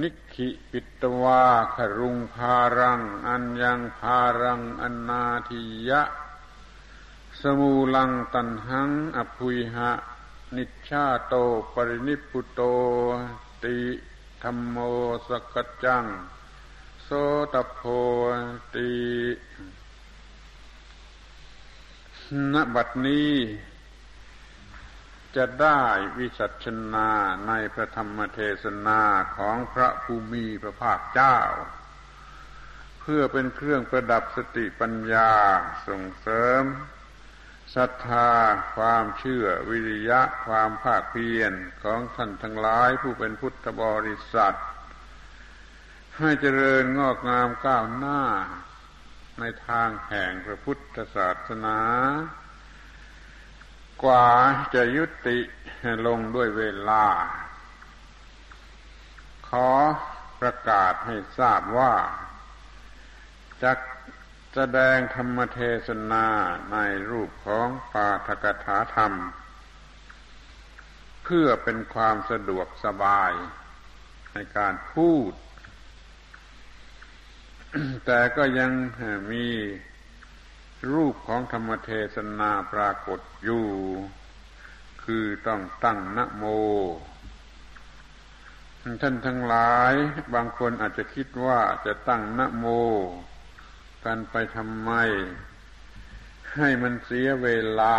นิขิปิตวาครุงพารัง อัญญังพารังอันนาทิยะ สมูลังตันหังอภุยหะ นิชาโตปรินิพุโต ติธรรมโมสกจัง โสตโพติณบัดนี้ จะได้วิสัชนาในพระธรรมเทศนาของพระภูมิพระภาคเจ้า เพื่อเป็นเครื่องประดับสติปัญญาส่งเสริมศรัทธาความเชื่อวิริยะความภาคเพียรของท่านทั้งหลายผู้เป็นพุทธบริษัท ให้เจริญงอกงามก้าวหน้าในทางแห่งพระพุทธศาสนา กว่าจะยุติลงด้วยเวลา ขอประกาศให้ทราบว่าจะแสดงธรรมเทศนาในรูปของปาทกถาธรรม เพื่อเป็นความสะดวกสบายในการพูด แต่ก็ยังมี รูปของธรรมเทศนาปรากฏอยู่ คือต้องตั้งนะโม ท่านทั้งหลาย บางคนอาจจะคิดว่าจะตั้งนะโม กันไปทำไม ให้มันเสียเวลา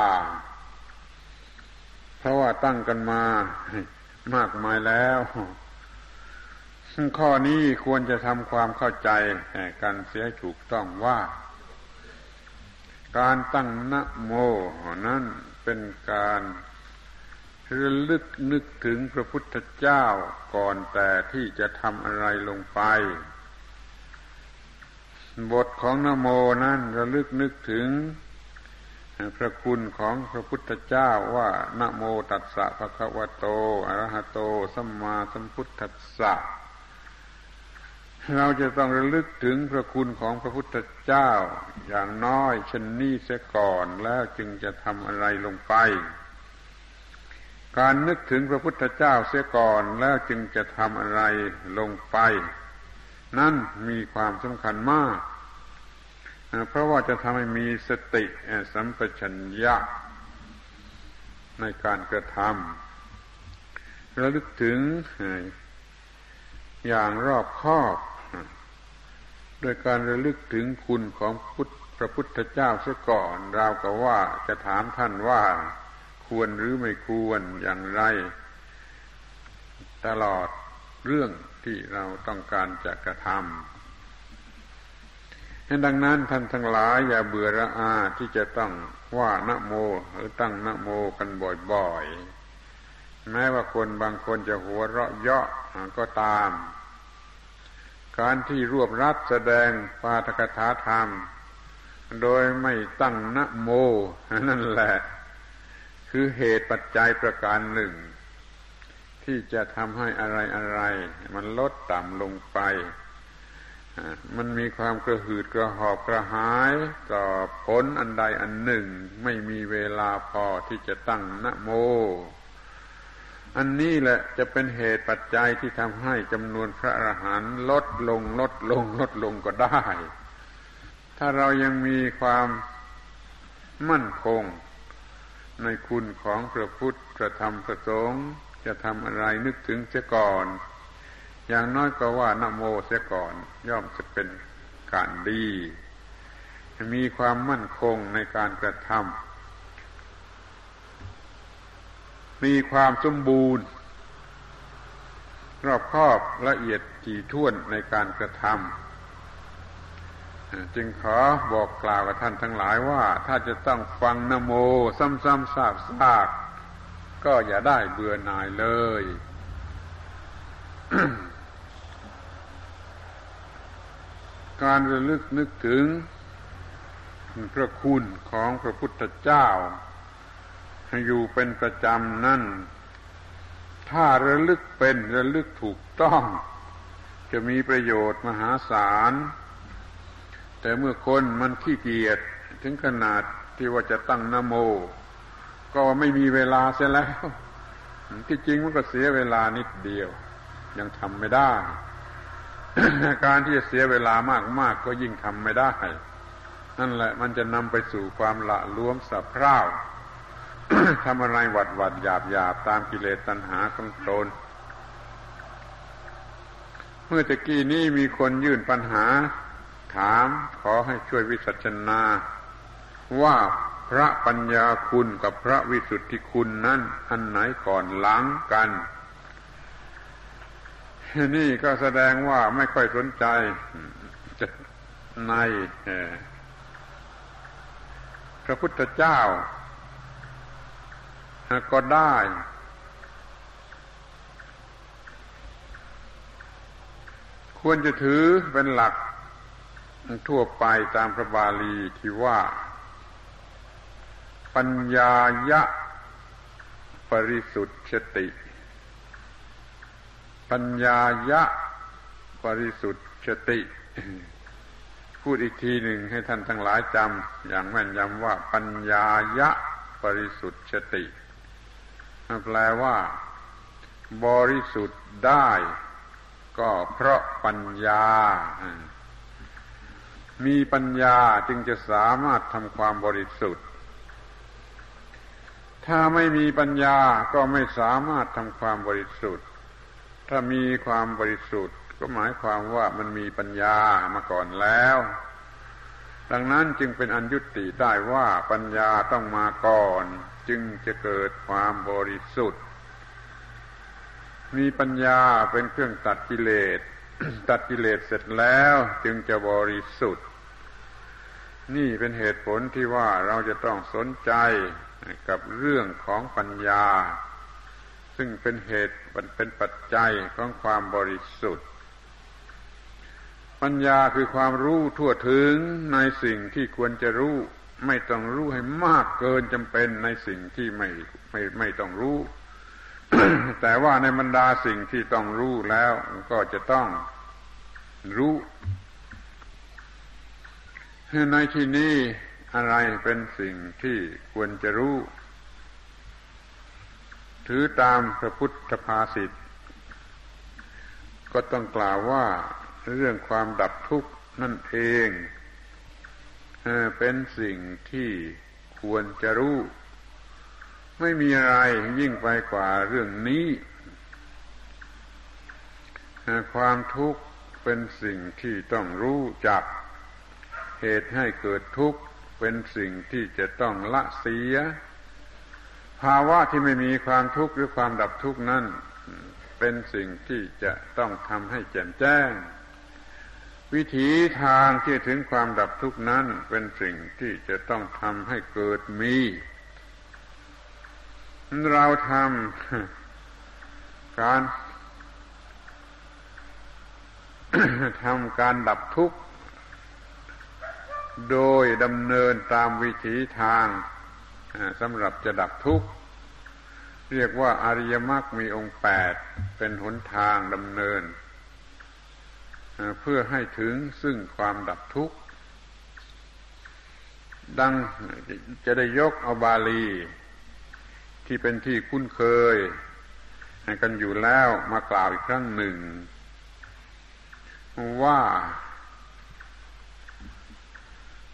เพราะว่าตั้งกันมามากมายแล้วข้อนี้ควรจะทำความเข้าใจกันเสียถูกต้องว่า การตั้งนะโมนั้นเป็นการระลึกนึกถึงพระพุทธเจ้าก่อนแต่ที่จะทำอะไรลงไป บทของนโมนั้นระลึกนึกถึง พระคุณของพระพุทธเจ้าว่านโมตัสสะภะคะวะโตอะระหะโต สัมมาสัมพุทธัสสะ เราจะต้องระลึกถึงพระคุณของพระพุทธเจ้า อย่างน้อยชนนี้เสียก่อนแล้วจึงจะทำอะไรลงไป การนึกถึงพระพุทธเจ้าเสียก่อนแล้วจึงจะทำอะไรลงไป นั่นมีความสำคัญมาก เพราะว่าจะทำให้มีสติสัมปชัญญะ ในการกระทำระลึกถึงอย่างรอบคอบ ดยการระลึกถึงคุณของพุทธพระพุทธเจ้าซะก่อน ราวกับว่าจะถามท่านว่าควรหรือไม่ควรอย่างไร ตลอดเรื่องที่เราต้องการจะกระทำดังนั้นท่านทั้งหลายอย่าเบื่อระอาที่จะต้องว่านะโมหรือตั้งนะโมกันบ่อยๆ แม้ว่าคนบางคนจะหัวเราะเยาะก็ตาม การที่รวบรัดแสดงปาทกถาธรรม โดยไม่ตั้งนะโม นั่นแหละ คือเหตุปัจจัยประการหนึ่ง ที่จะทำให้อะไรอะไร มันลดต่ำลงไป มันมีความกระหืดกระหอบกระหาย ต่อผลอันใดอันหนึ่ง ไม่มีเวลาพอที่จะตั้งนะโม อันนี้แหละจะเป็นเหตุปัจจัยที่ทำให้จำนวนพระอรหันต์ลดลงลดลงลดลงก็ได้ ถ้าเรายังมีความมั่นคง ในคุณของพระพุทธพระธรรมพระสงฆ์จะทำอะไรนึกถึงเสียก่อน อย่างน้อยก็ว่านโมเสียก่อน ย่อมจะเป็นการดี มีความมั่นคงในการกระทำ มีความสมบูรณ์ รอบคอบละเอียดถี่ถ้วนในการกระทำจึงขอบอกกล่าวกับท่านทั้งหลายว่า ถ้าจะต้องฟังนโม ซ้ำๆซากๆก็อย่าได้เบื่อหน่ายเลย การระลึกนึกถึงพระคุณของพระพุทธเจ้า อยู่เป็นประจำนั่น ถ้าระลึกเป็นระลึกถูกต้อง จะมีประโยชน์มหาศาล แต่เมื่อคนมันขี้เกียจถึงขนาดที่ว่าจะตั้งนโม ก็ไม่มีเวลาเสียแล้ว ที่จริงมันก็เสียเวลานิดเดียว ยังทำไม่ได้ การที่จะเสียเวลามากๆก็ยิ่งทำไม่ได้ นั่นแหละมันจะนำไปสู่ความละล้วมสับเพร่า ทำอะไรหวัดหวัดหยาบหยาบตามกิเลสตัณหาของตนเมื่อตะกี้นี้มีคนยื่นปัญหา ถามขอให้ช่วยวิสัชนา ว่าพระปัญญาคุณกับพระวิสุทธิคุณนั้นอันไหนก่อนหลังกันนี่ก็แสดงว่าไม่ค่อยสนใจในพระพุทธเจ้า ก็ได้ ควรจะถือเป็นหลักทั่วไปตามพระบาลีที่ว่า ปัญญายะ ปริสุทธิติ ปัญญายะ ปริสุทธิติ พูดอีกทีหนึ่งให้ท่านทั้งหลายจำอย่างแม่นยำว่าปัญญายะ ปริสุทธิติ แปลว่า บริสุทธิ์ได้ ก็เพราะปัญญา มีปัญญาจึงจะสามารถทำความบริสุทธิ์ ถ้าไม่มีปัญญาก็ไม่สามารถทำความบริสุทธิ์ ถ้ามีความบริสุทธิ์ ก็หมายความว่ามันมีปัญญามาก่อนแล้วดังนั้นจึงเป็นอันยุติได้ว่าปัญญาต้องมาก่อน จึงจะเกิดความบริสุทธิ์ มีปัญญาเป็นเครื่องตัดกิเลส ตัดกิเลสเสร็จแล้วจึงจะบริสุทธิ์ นี่เป็นเหตุผลที่ว่าเราจะต้องสนใจกับเรื่องของปัญญา ซึ่งเป็นเหตุเป็นปัจจัยของความบริสุทธิ์ปัญญาคือความรู้ทั่วถึงในสิ่งที่ควรจะรู้ ไม่ต้องรู้ให้มากเกินจำเป็นในสิ่งที่ไม่ไม่ไม่ต้องรู้ แต่ว่าในบรรดาสิ่งที่ต้องรู้แล้วก็จะต้องรู้ในที่นี้อะไรเป็นสิ่งที่ควรจะรู้ ถือตามพระพุทธภาษิตก็ต้องกล่าวว่าเรื่องความดับทุกข์นั่นเอง เป็นสิ่งที่ควรจะรู้ ไม่มีอะไรยิ่งไปกว่าเรื่องนี้ความทุกข์เป็นสิ่งที่ต้องรู้จัก เหตุให้เกิดทุกข์เป็นสิ่งที่จะต้องละเสีย ภาวะที่ไม่มีความทุกข์หรือความดับทุกข์นั้น เป็นสิ่งที่จะต้องทำให้แจ่มแจ้ง วิถีทางที่ถึงความดับทุกข์นั้นเป็นสิ่งที่จะต้องทำให้เกิดมี เราทำการทำการดับทุกข์ โดยดำเนินตามวิถีทางสำหรับจะดับทุกข์ เรียกว่าอริยมรรคมีองค์แปดเป็นหนทางดำเนิน เพื่อให้ถึงซึ่งความดับทุกข์ดังจะได้ยกเอาบาลี ที่เป็นที่คุ้นเคยกันอยู่แล้วมากล่าวอีกครั้งหนึ่ง ว่า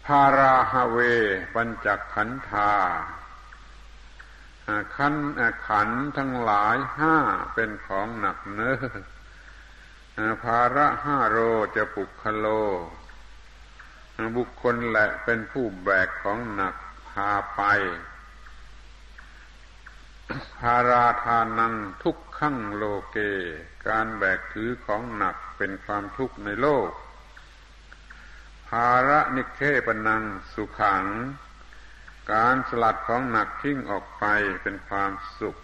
ภาราฮาเว ปัญจขันธาขันขันทั้งหลายห้าเป็นของหนักเนื้อ ภาระห้าโรจะปุคโล บุคคลแหละเป็นผู้แบกของหนักพาไป ภาราทานังทุกขังโลเก การแบกถือของหนักเป็นความทุกข์ในโลก ภาระนิเคปนังสุขัง การสลัดของหนักทิ้งออกไปเป็นความสุข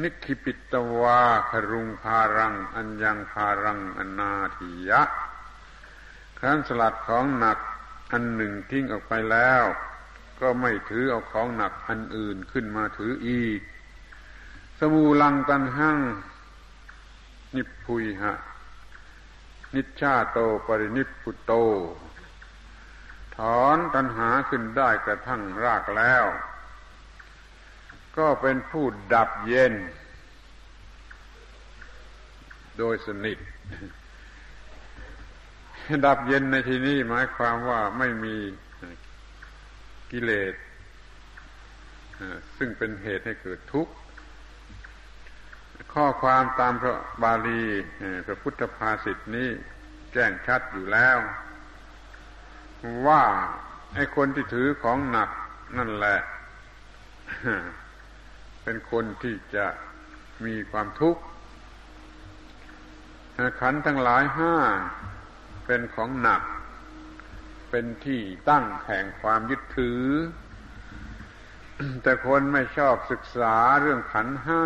นิคิปิตวาครุงพารัง อัญญังพารังอนาทิยะครั้นสลัดของหนักอันหนึ่งทิ้งออกไปแล้ว ก็ไม่ถือเอาของหนักอันอื่นขึ้นมาถืออีก สมูลังตันหั่งนิพุยหะ นิชาโตปรินิพุโต ถอนตัณหาขึ้นได้กระทั่งรากแล้ว ก็เป็นผู้ดับเย็น โดยสนิท ดับเย็นในที่นี้หมายความว่าไม่มีกิเลสซึ่งเป็นเหตุให้เกิดทุกข์ ข้อความตามพระบาลีพระพุทธภาษิตนี้แจ้งชัดอยู่แล้ว ว่าไอ้คนที่ถือของหนักนั่นแหละ เป็นคนที่จะมีความทุกข์ขันทั้งหลายห้าเป็นของหนัก เป็นที่ตั้งแห่งความยึดถือ แต่คนไม่ชอบศึกษาเรื่องขันห้า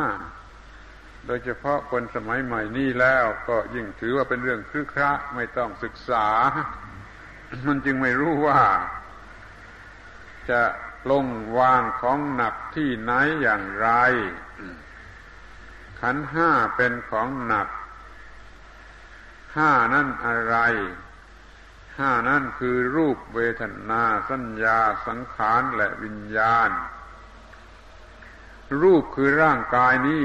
โดยเฉพาะคนสมัยใหม่นี้แล้วก็ยิ่งถือว่าเป็นเรื่องครึกคระไม่ต้องศึกษา มันจึงไม่รู้ว่า จะ ลงวางของหนักที่ไหนอย่างไร ขันห้าเป็นของหนัก ห้านั่นอะไรห้านั่นคือรูปเวทนาสัญญาสังขารและวิญญาณ รูปคือร่างกายนี้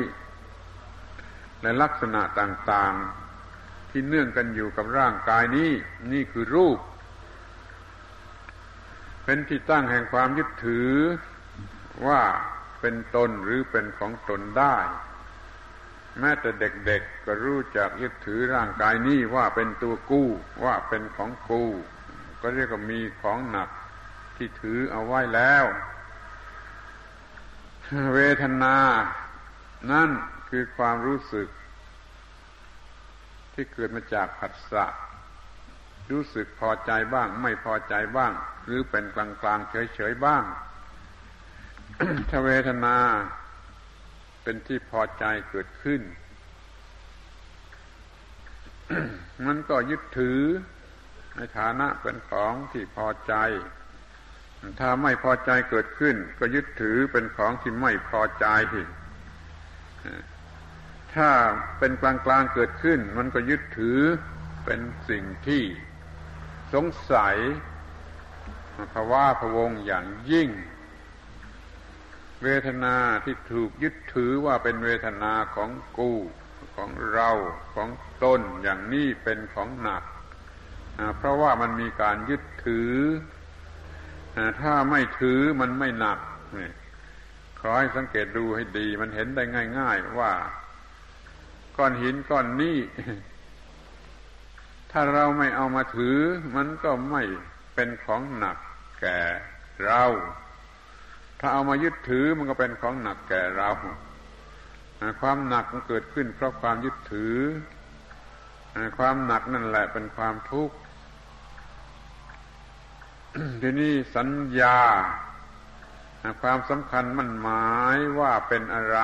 และลักษณะต่างๆ ที่เนื่องกันอยู่กับร่างกายนี้ นี่คือรูป เป็นที่ตั้งแห่งความยึดถือว่าเป็นตนหรือเป็นของตนได้ แม้แต่เด็กๆก็รู้จักยึดถือร่างกายนี้ว่าเป็นตัวกู้ว่าเป็นของกูก็เรียกว่ามีของหนักที่ถือเอาไว้แล้ว เวทนา นั่นคือความรู้สึก ที่เกิดมาจากผัสสะ รู้สึกพอใจบ้าง ไม่พอใจบ้าง หรือเป็นกลางๆเฉยๆบ้างถ้าเวทนาเป็นที่พอใจเกิดขึ้น มันก็ยึดถือในฐานะเป็นของที่พอใจ ถ้าไม่พอใจเกิดขึ้น ก็ยึดถือเป็นของที่ไม่พอใจที่ถ้าเป็นกลางกลางเกิดขึ้น มันก็ยึดถือเป็นสิ่งที่ สงสัยภาวะพวงอย่างยิ่ง เวทนาที่ถูกยึดถือว่าเป็นเวทนาของกูของเราของตนอย่างนี้เป็นของหนัก เพราะว่ามันมีการยึดถือ ถ้าไม่ถือมันไม่หนักขอให้สังเกตดูให้ดี มันเห็นได้ง่าย ๆ ว่า ก้อนหินก้อนนี้ ถ้าเราไม่เอามาถือ มันก็ไม่เป็นของหนักแก่เรา ถ้าเอามายึดถือมันก็เป็นของหนักแก่เรา ความหนักมันเกิดขึ้นเพราะความยึดถือ ความหนักนั่นแหละเป็นความทุกข์ ทีนี้สัญญา ความสำคัญมันหมายว่าเป็นอะไร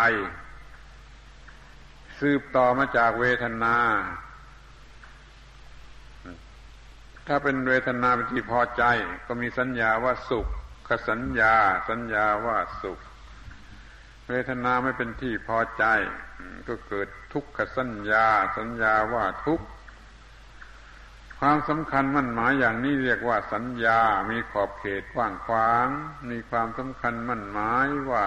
สืบต่อมาจากเวทนา ถ้าเป็นเวทนาเป็นที่พอใจ ก็มีสัญญาว่าสุขขสัญญา สัญญาว่าสุข เวทนาไม่เป็นที่พอใจ ก็เกิดทุกขสัญญา สัญญาว่าทุกข์ความสำคัญมั่นหมายอย่างนี้เรียกว่าสัญญา มีขอบเขตกว้างขวาง มีความสำคัญมั่นหมายว่า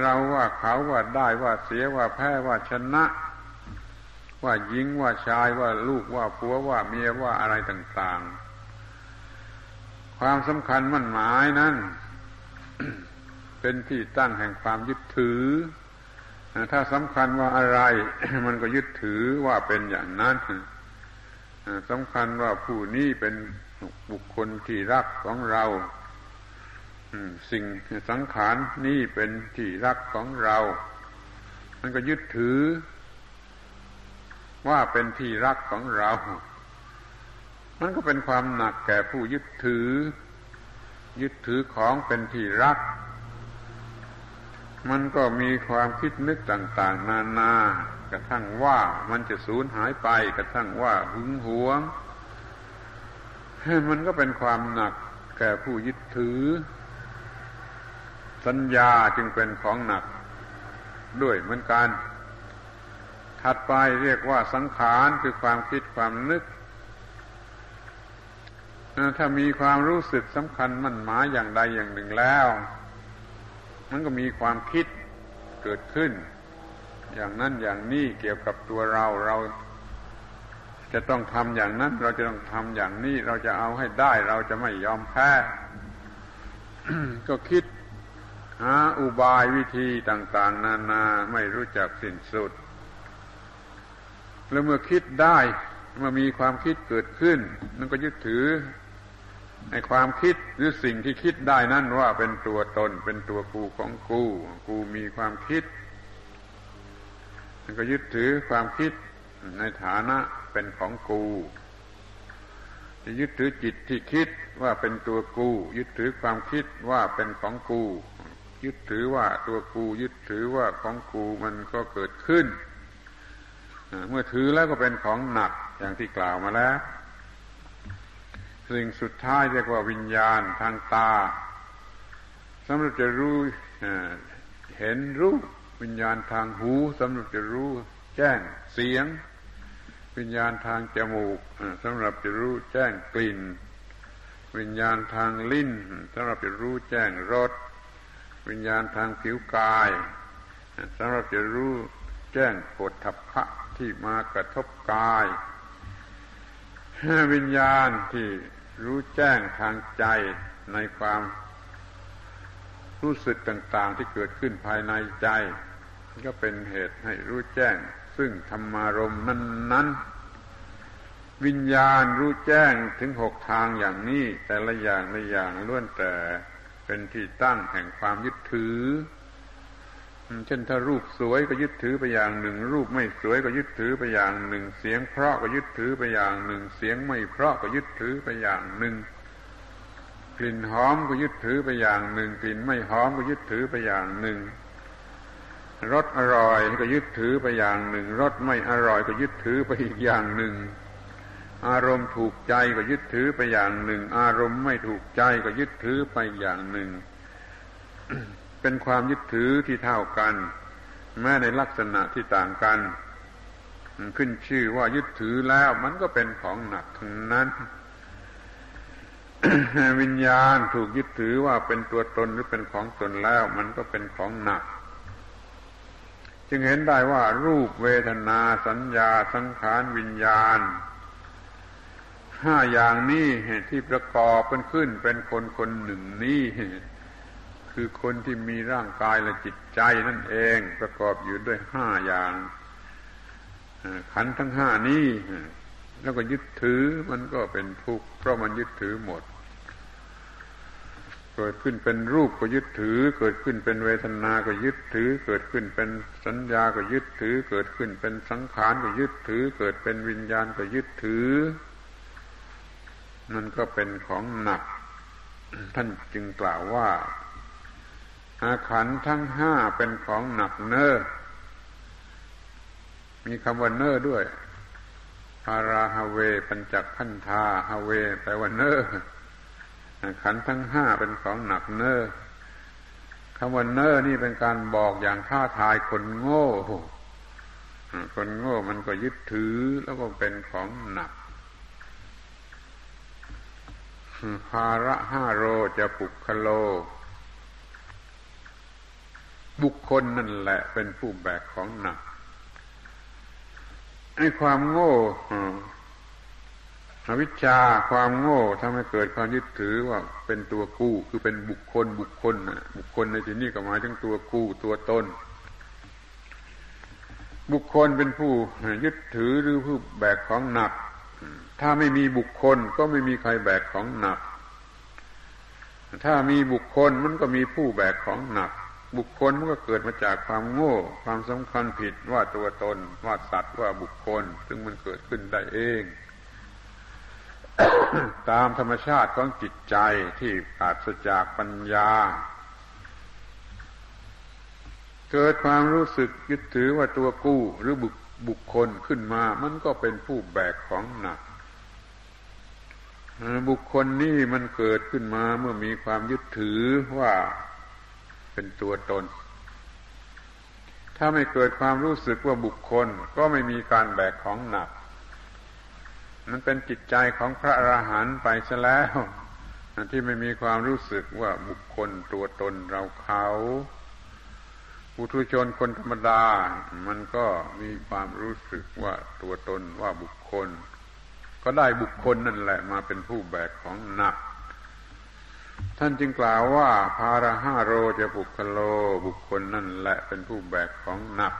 เราว่าเขาว่าได้ว่าเสียว่าแพ้ว่าชนะ ว่าหญิงว่าชายว่าลูกว่าผัวว่าเมียว่าอะไรต่าง ๆ ความสำคัญมั่นหมายนั้น เป็นที่ตั้งแห่งความยึดถือ ถ้าสำคัญว่าอะไร มันก็ยึดถือว่าเป็นอย่างนั้นสำคัญว่าผู้นี้เป็นบุคคลที่รักของเราสิ่งสังขารนี่เป็นที่รักของเรา มันก็ยึดถือ ว่าเป็นที่รักของเรา มันก็เป็นความหนักแก่ผู้ยึดถือ ยึดถือของเป็นที่รัก มันก็มีความคิดนึกต่างๆ นานากระทั่งว่ามันจะสูญหายไปกระทั่งว่าหึงหวง มันก็เป็นความหนักแก่ผู้ยึดถือ สัญญาจึงเป็นของหนักด้วยเหมือนกัน ถัดไปเรียกว่าสังขารคือความคิดความนึก ถ้ามีความรู้สึกสำคัญมั่นหมายอย่างใดอย่างหนึ่งแล้ว มันก็มีความคิดเกิดขึ้น อย่างนั้นอย่างนี้เกี่ยวกับตัวเราเราจะต้องทำอย่างนั้น เราจะต้องทำอย่างนี้ เราจะเอาให้ได้ เราจะไม่ยอมแพ้ก็คิดหาอุบายวิธีต่าง ๆ นานาไม่รู้จักสิ้นสุด แล้วเมื่อคิดได้เมื่อมีความคิดเกิดขึ้นมันก็ยึดถือในความคิดหรือสิ่งที่คิดได้นั่นว่าเป็นตัวตน เป็นตัวกูของกูกูมีความคิดมันก็ยึดถือความคิดในฐานะเป็นของกูจะยึดถือจิตที่คิดว่าเป็นตัวกู ยึดถือความคิดว่าเป็นของกู ยึดถือว่าตัวกู ยึดถือว่าของกูมันก็เกิดขึ้น เมื่อถือแล้วก็เป็นของหนักอย่างที่กล่าวมาแล้ว สิ่งสุดท้ายเรียกว่าวิญญาณทางตาสำหรับจะรู้เห็นรูปวิญญาณทางหูสำหรับจะรู้แจ้งเสียง วิญญาณทางจมูกสำหรับจะรู้แจ้งกลิ่น วิญญาณทางลิ้นสำหรับจะรู้แจ้งรสวิญญาณทางผิวกายสำหรับจะรู้แจ้งโผฏฐัพพะ ที่มากระทบกาย วิญญาณที่รู้แจ้งทางใจในความรู้สึกต่าง ๆ ที่เกิดขึ้นภายในใจ ก็เป็นเหตุให้รู้แจ้ง ซึ่งธรรมารมนั้นนั้นวิญญาณรู้แจ้งถึงหกทางอย่างนี้ แต่ละอย่างละอย่างล้วนแต่เป็นที่ตั้งแห่งความยึดถือ เช่นถ้ารูปสวยก็ยึดถือไปอย่างหนึ่ง รูปไม่สวยก็ยึดถือไปอย่างหนึ่ง เสียงเพราะก็ยึดถือไปอย่างหนึ่ง เสียงไม่เพราะก็ยึดถือไปอย่างหนึ่ง กลิ่นหอมก็ยึดถือไปอย่างหนึ่ง กลิ่นไม่หอมก็ยึดถือไปอย่างหนึ่งรสอร่อยก็ยึดถือไปอย่างหนึ่งรสไม่อร่อยก็ยึดถือไปอีกอย่างหนึ่ง อารมณ์ถูกใจก็ยึดถือไปอย่างหนึ่ง อารมณ์ไม่ถูกใจก็ยึดถือไปอย่างหนึ่ง เป็นความยึดถือที่เท่ากัน แม้ในลักษณะที่ต่างกัน ขึ้นชื่อว่ายึดถือแล้วมันก็เป็นของหนักทั้งนั้น วิญญาณถูกยึดถือว่าเป็นตัวตนหรือเป็นของตนแล้ว มันก็เป็นของหนัก จึงเห็นได้ว่ารูปเวทนาสัญญาสังขารวิญญาณห้าอย่างนี้ที่ประกอบกันขึ้นเป็นคนคนหนึ่งนี้ คือคนที่มีร่างกายและจิตใจนั่นเองประกอบอยู่ด้วยห้าอย่างขันทั้งห้านี้แล้วก็ยึดถือมันก็เป็นทุกข์เพราะมันยึดถือหมด เกิดขึ้นเป็นรูปก็ยึดถือ เกิดขึ้นเป็นเวทนาก็ยึดถือ เกิดขึ้นเป็นสัญญาก็ยึดถือ เกิดขึ้นเป็นสังขารก็ยึดถือ เกิดเป็นวิญญาณก็ยึดถือ มันก็เป็นของหนัก ท่านจึงกล่าวว่า อาขันทั้งห้าเป็นของหนักเนอ้อมีคำว่าเนอ้อด้วยพาราฮาเวปัญจขันธาฮาเวแปลว่าเนอ้อขันทั้งห้าเป็นของหนักเนอ้อคำว่าเนอ้อนี่เป็นการบอกอย่างท้าทายคนโง่ คนโง่มันก็ยึดถือแล้วก็เป็นของหนักภาระห้าโรจะปุกคโล บุคคลนั่นแหละเป็นผู้แบกของหนักไอ้ความโง่อวิชชาความโง่ทำให้เกิดความยึดถือว่าเป็นตัวกู้คือเป็นบุคคลบุคคลบุคคลในที่นี้ก็หมายถึงตัวกู้ตัวตนบุคคลเป็นผู้ยึดถือหรือผู้แบกของหนัก ถ้าไม่มีบุคคลก็ไม่มีใครแบกของหนัก ถ้ามีบุคคลมันก็มีผู้แบกของหนัก บุคคลมันก็เกิดมาจากความโง่ ความสำคัญผิดว่าตัวตน ว่าสัตว์ว่าบุคคล ซึ่งมันเกิดขึ้นได้เอง ตามธรรมชาติของจิตใจที่ปราศจากปัญญา เกิดความรู้สึกยึดถือว่าตัวกู้หรือบุคบุคคลขึ้นมา มันก็เป็นผู้แบกของหนัก บุคคลนี่มันเกิดขึ้นมาเมื่อมีความยึดถือว่า เป็นตัวตน ถ้าไม่เกิดความรู้สึกว่าบุคคลก็ไม่มีการแบกของหนัก มันเป็นจิตใจของพระอราหันต์ไปซะแล้วที่ไม่มีความรู้สึกว่าบุคคลตัวตนเราเขาปุถุชนคนธรรมดา มันก็มีความรู้สึกว่าตัวตนว่าบุคคล ก็ได้บุคคลนั่นแหละมาเป็นผู้แบกของหนัก ท่านจึงกล่าวว่า ภาระห้าโรจะบุคโล บุคคลนั่นแหละเป็นผู้แบกของหนัก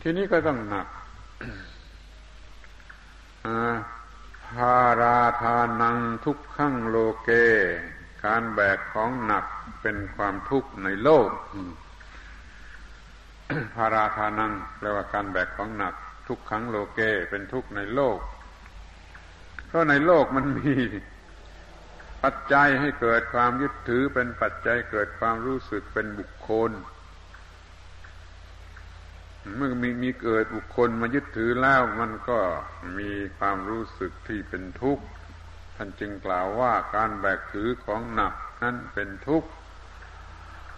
ทีนี้ก็ต้องหนักภาราทานังทุกขังโลเก การแบกของหนักเป็นความทุกข์ในโลกภาราทานังแปลว่าการแบกของหนัก ทุกขังโลเกเป็นทุกข์ในโลก เพราะในโลกมันมี ปัจจัยให้เกิดความยึดถือเป็นปัจจัยเกิดความรู้สึกเป็นบุคคล เมื่อมีมีเกิดบุคคลมายึดถือแล้วมันก็มีความรู้สึกที่เป็นทุกข์ท่านจึงกล่าวว่าการแบกถือของหนักนั้นเป็นทุกข์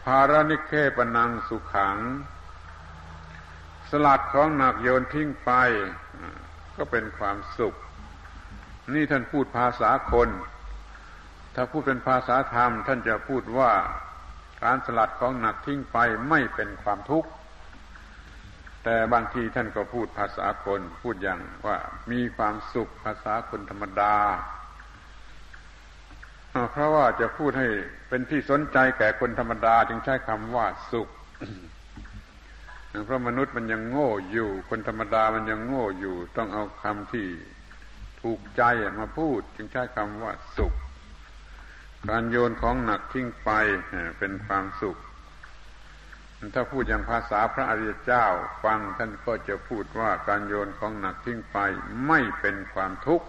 ภารนิเคปนังสุขัง สลัดของหนักโยนทิ้งไป ก็เป็นความสุข นี่ท่านพูดภาษาคน ถ้าพูดเป็นภาษาธรรม ท่านจะพูดว่าการสลัดของหนักทิ้งไปไม่เป็นความทุกข์ แต่บางทีท่านก็พูดภาษาคนพูดอย่างว่ามีความสุขภาษาคนธรรมดา เพราะว่าจะพูดให้เป็นที่สนใจแก่คนธรรมดา จึงใช้คำว่าสุข เพราะมนุษย์มันยังโง่อยู่ คนธรรมดามันยังโง่อยู่ ต้องเอาคำที่ถูกใจมาพูด จึงใช้คำว่าสุข การโยนของหนักทิ้งไปเป็นความสุข ถ้าพูดอย่างภาษาพระอริยเจ้าฟังท่านก็จะพูดว่าการโยนของหนักทิ้งไปไม่เป็นความทุกข์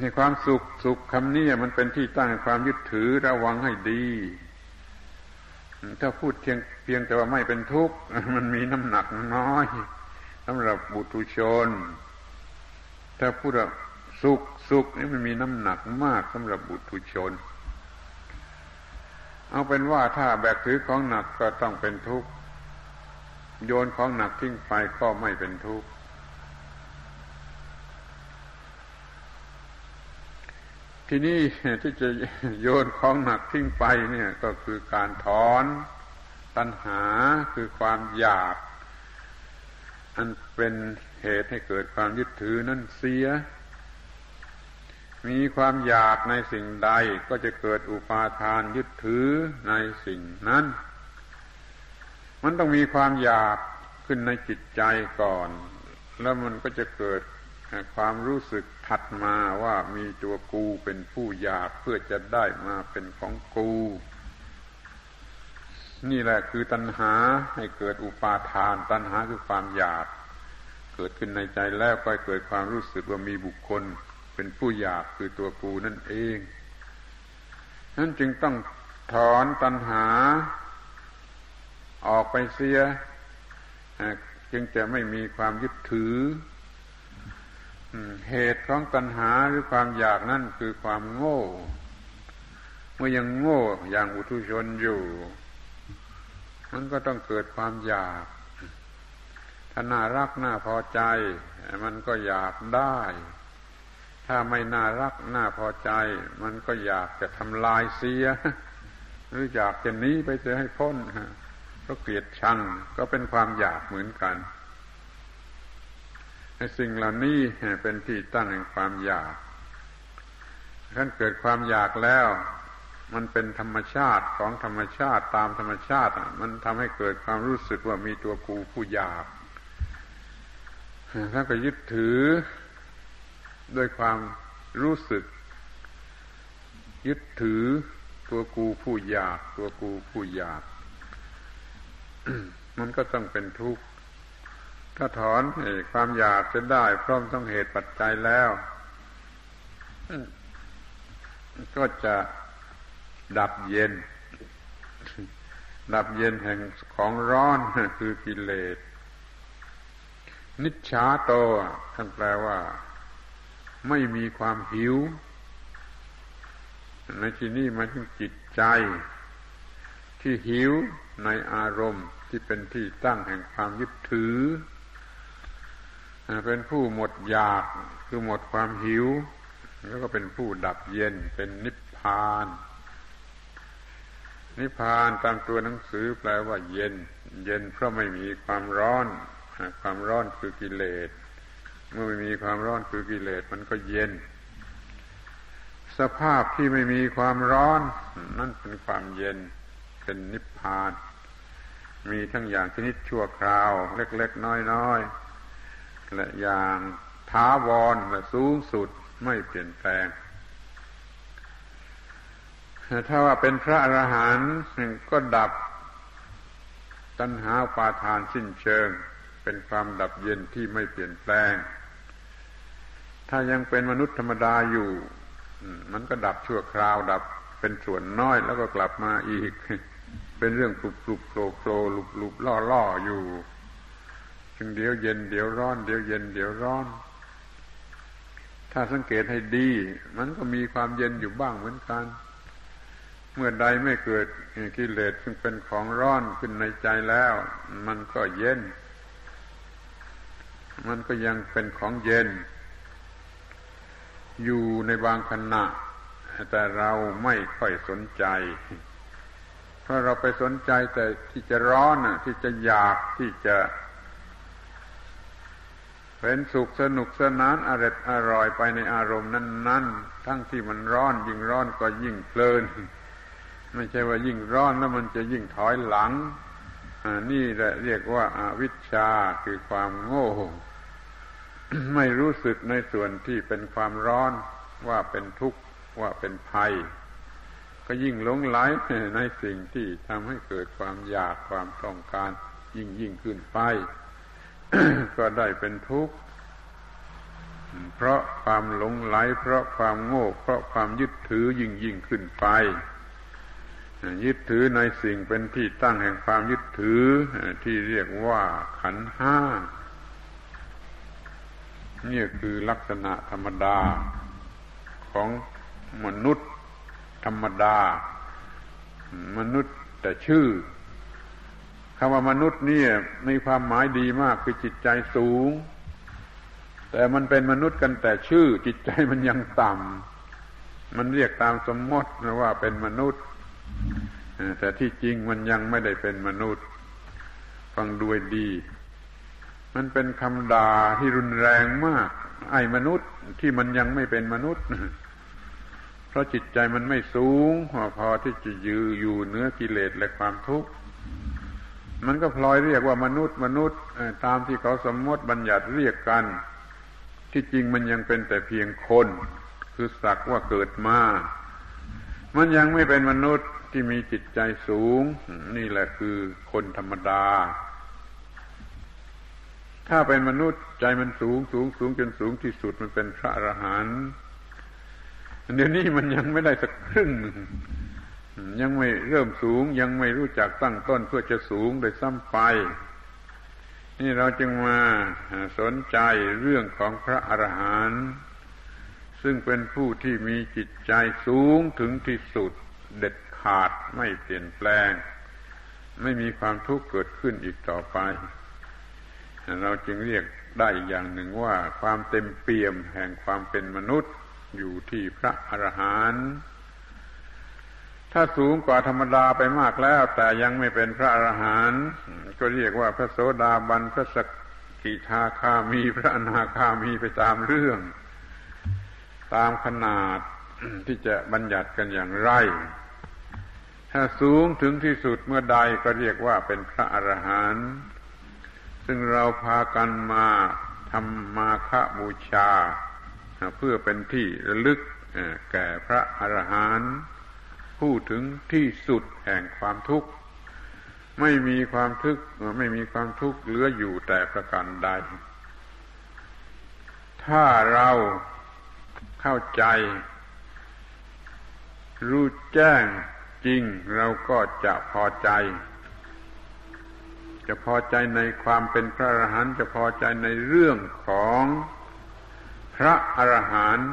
ในความสุขสุขคำนี้มันเป็นที่ตั้งความยึดถือระวังให้ดี ถ้าพูดเพียงเพียงแต่ว่าไม่เป็นทุกข์มันมีน้ำหนักน้อยสำหรับบุตุชน ถ้าพูดว่าสุข สุขนี่มันมีน้ำหนักมากสำหรับบุตุชน เอาเป็นว่าถ้าแบกถือของหนักก็ต้องเป็นทุกข์โยนของหนักทิ้งไปก็ไม่เป็นทุกข์ที่นี้ที่จะโยนของหนักทิ้งไปเนี่ยก็คือการถอนตัณหาคือความอยาก อันเป็นเหตุให้เกิดความยึดถือนั่นเสีย มีความอยากในสิ่งใดก็จะเกิดอุปาทานยึดถือในสิ่งนั้น มันต้องมีความอยากขึ้นในจิตใจก่อน แล้วมันก็จะเกิดความรู้สึกถัดมาว่ามีตัวกูเป็นผู้อยากเพื่อจะได้มาเป็นของกู นี่แหละคือตัณหาให้เกิดอุปาทาน ตัณหาคือความอยาก เกิดขึ้นในใจแล้วก็เกิดความรู้สึกว่ามีบุคคล เป็นผู้อยากคือตัวกูนั่นเอง นั้นจึงต้องถอนตัณหา ออกไปเสีย จึงจะไม่มีความยึดถือเหตุของตัณหาหรือความอยากนั่นคือความโง่ เมื่อยังโง่อย่างอุทุชนอยู่ มันก็ต้องเกิดความอยาก ถ้าน่ารักน่าพอใจ มันก็อยากได้ ถ้าไม่น่ารักน่าพอใจ มันก็อยากจะทำลายเสีย หรืออยากจะหนีไปเสียให้พ้นเพราะเกลียดชังก็เป็นความอยากเหมือนกันสิ่งเหล่านี้เป็นที่ตั้งแห่งความอยากท่านเกิดความอยากแล้ว มันเป็นธรรมชาติของธรรมชาติตามธรรมชาติ มันทำให้เกิดความรู้สึกว่ามีตัวกูผู้อยากท่านก็ยึดถือ ด้วยความรู้สึก ยึดถือตัวกูผู้อยาก ตัวกูผู้อยาก มันก็ต้องเป็นทุกข์ถ้าถอนความอยากจะได้ พร้อมต้องเหตุปัจจัยแล้ว ก็จะดับเย็น ดับเย็นแห่งของร้อนคือกิเลสนิชชาโตท่านแปลว่า ไม่มีความหิว ในที่นี้มันถึงจิตใจ ที่หิวในอารมณ์ที่เป็นที่ตั้งแห่งความยึดถือ เป็นผู้หมดอยากคือหมดความหิว แล้วก็เป็นผู้ดับเย็นเป็นนิพพาน นิพพานตามตัวหนังสือแปลว่าเย็น เย็นเพราะไม่มีความร้อน ความร้อนคือกิเลส เมื่อไม่มีความร้อนคือกิเลสมันก็เย็น สภาพที่ไม่มีความร้อน นั่นเป็นความเย็นเป็นนิพพาน มีทั้งอย่างชนิดชั่วคราว เล็กๆน้อยๆและอย่างท้าวรและสูงสุดไม่เปลี่ยนแปลงถ้าว่าเป็นพระอรหันต์ก็ดับตัณหาปาทานสิ้นเชิง เป็นความดับเย็นที่ไม่เปลี่ยนแปลง ถ้ายังเป็นมนุษย์ธรรมดาอยู่ มันก็ดับชั่วคราวดับเป็นส่วนน้อยแล้วก็กลับมาอีก เป็นเรื่องปลุกปลุกโผล่โผล่ลุบลุบล่อล่ออยู่จึงเดี๋ยวเย็นเดี๋ยวร้อนเดี๋ยวเย็นเดี๋ยวร้อน ถ้าสังเกตให้ดี มันก็มีความเย็นอยู่บ้างเหมือนกัน เมื่อใดไม่เกิดกิเลสซึ่งเป็นของร้อนขึ้นในใจแล้ว มันก็เย็น มันก็ยังเป็นของเย็น อยู่ในบางขณะ แต่เราไม่ค่อยสนใจ เพราะเราไปสนใจแต่ที่จะร้อนที่จะอยากที่จะเป็นสุขสนุกสนานอร่อยอร่อยไปในอารมณ์นั้น ๆ ทั้งที่มันร้อนยิ่งร้อนก็ยิ่งเพลิน ไม่ใช่ว่ายิ่งร้อนแล้วมันจะยิ่งถอยหลังนี่แหละเรียกว่าอาวิชชาคือความโง่ ไม่รู้สึกในส่วนที่เป็นความร้อนว่าเป็นทุกข์ว่าเป็นภัย ก็ยิ่งหลงไหลในสิ่งที่ทำให้เกิดความอยากความต้องการ ยิ่งยิ่งขึ้นไป ก็ได้เป็นทุกข์เพราะความหลงไหล เพราะความโง่ เพราะความยึดถือยิ่งยิ่งขึ้นไป ยึดถือในสิ่งเป็นที่ตั้งแห่งความยึดถือที่เรียกว่าขันห้า นี่คือลักษณะธรรมดาของมนุษย์ธรรมดา มนุษย์แต่ชื่อคำว่ามนุษย์นี่มีความหมายดีมากคือจิตใจสูง แต่มันเป็นมนุษย์กันแต่ชื่อ จิตใจมันยังต่ำมันเรียกตามสมมติว่าเป็นมนุษย์แต่ที่จริงมันยังไม่ได้เป็นมนุษย์ ฟังด้วยดี มันเป็นคำด่าที่รุนแรงมาก ไอ้มนุษย์ที่มันยังไม่เป็นมนุษย์ เพราะจิตใจมันไม่สูงพอพอที่จะยืออยู่เนื้อกิเลสและความทุกข์มันก็พลอยเรียกว่ามนุษย์มนุษย์ตามที่เขาสมมติบัญญัติเรียกกัน ที่จริงมันยังเป็นแต่เพียงคน คือสักว่าเกิดมา มันยังไม่เป็นมนุษย์ที่มีจิตใจสูง นี่แหละคือคนธรรมดา ถ้าเป็นมนุษย์ใจมันสูงสูงสูงจนสูงที่สุดมันเป็นพระอรหันต์เดี๋ยวนี้มันยังไม่ได้สักครึ่งยังไม่เริ่มสูงยังไม่รู้จักตั้งต้นเพื่อจะสูงโดยซ้ำไป นี่เราจึงมาสนใจเรื่องของพระอรหันต์ซึ่งเป็นผู้ที่มีจิตใจสูงถึงที่สุดเด็ดขาดไม่เปลี่ยนแปลง ไม่มีความทุกข์เกิดขึ้นอีกต่อไป เราจึงเรียกได้อย่างหนึ่งว่าความเต็มเปี่ยมแห่งความเป็นมนุษย์อยู่ที่พระอรหันต์ถ้าสูงกว่าธรรมดาไปมากแล้ว แต่ยังไม่เป็นพระอรหันต์ก็เรียกว่าพระโสดาบันพระสกิทาคามีพระอนาคามีไปตามเรื่อง ตามขนาดที่จะบัญญัติกันอย่างไร ถ้าสูงถึงที่สุดเมื่อใดก็เรียกว่าเป็นพระอรหันต์ ซึ่งเราพากันมาทำมาฆบูชา เพื่อเป็นที่ระลึกแก่พระอรหันต์ผู้ถึงที่สุดแห่งความทุกข์ ไม่มีความทุกข์ไม่มีความทุกข์เหลืออยู่แต่ประการใด ถ้าเราเข้าใจ รู้แจ้งจริงเราก็จะพอใจ จะพอใจในความเป็นพระอรหันต์จะพอใจในเรื่องของพระอรหันต์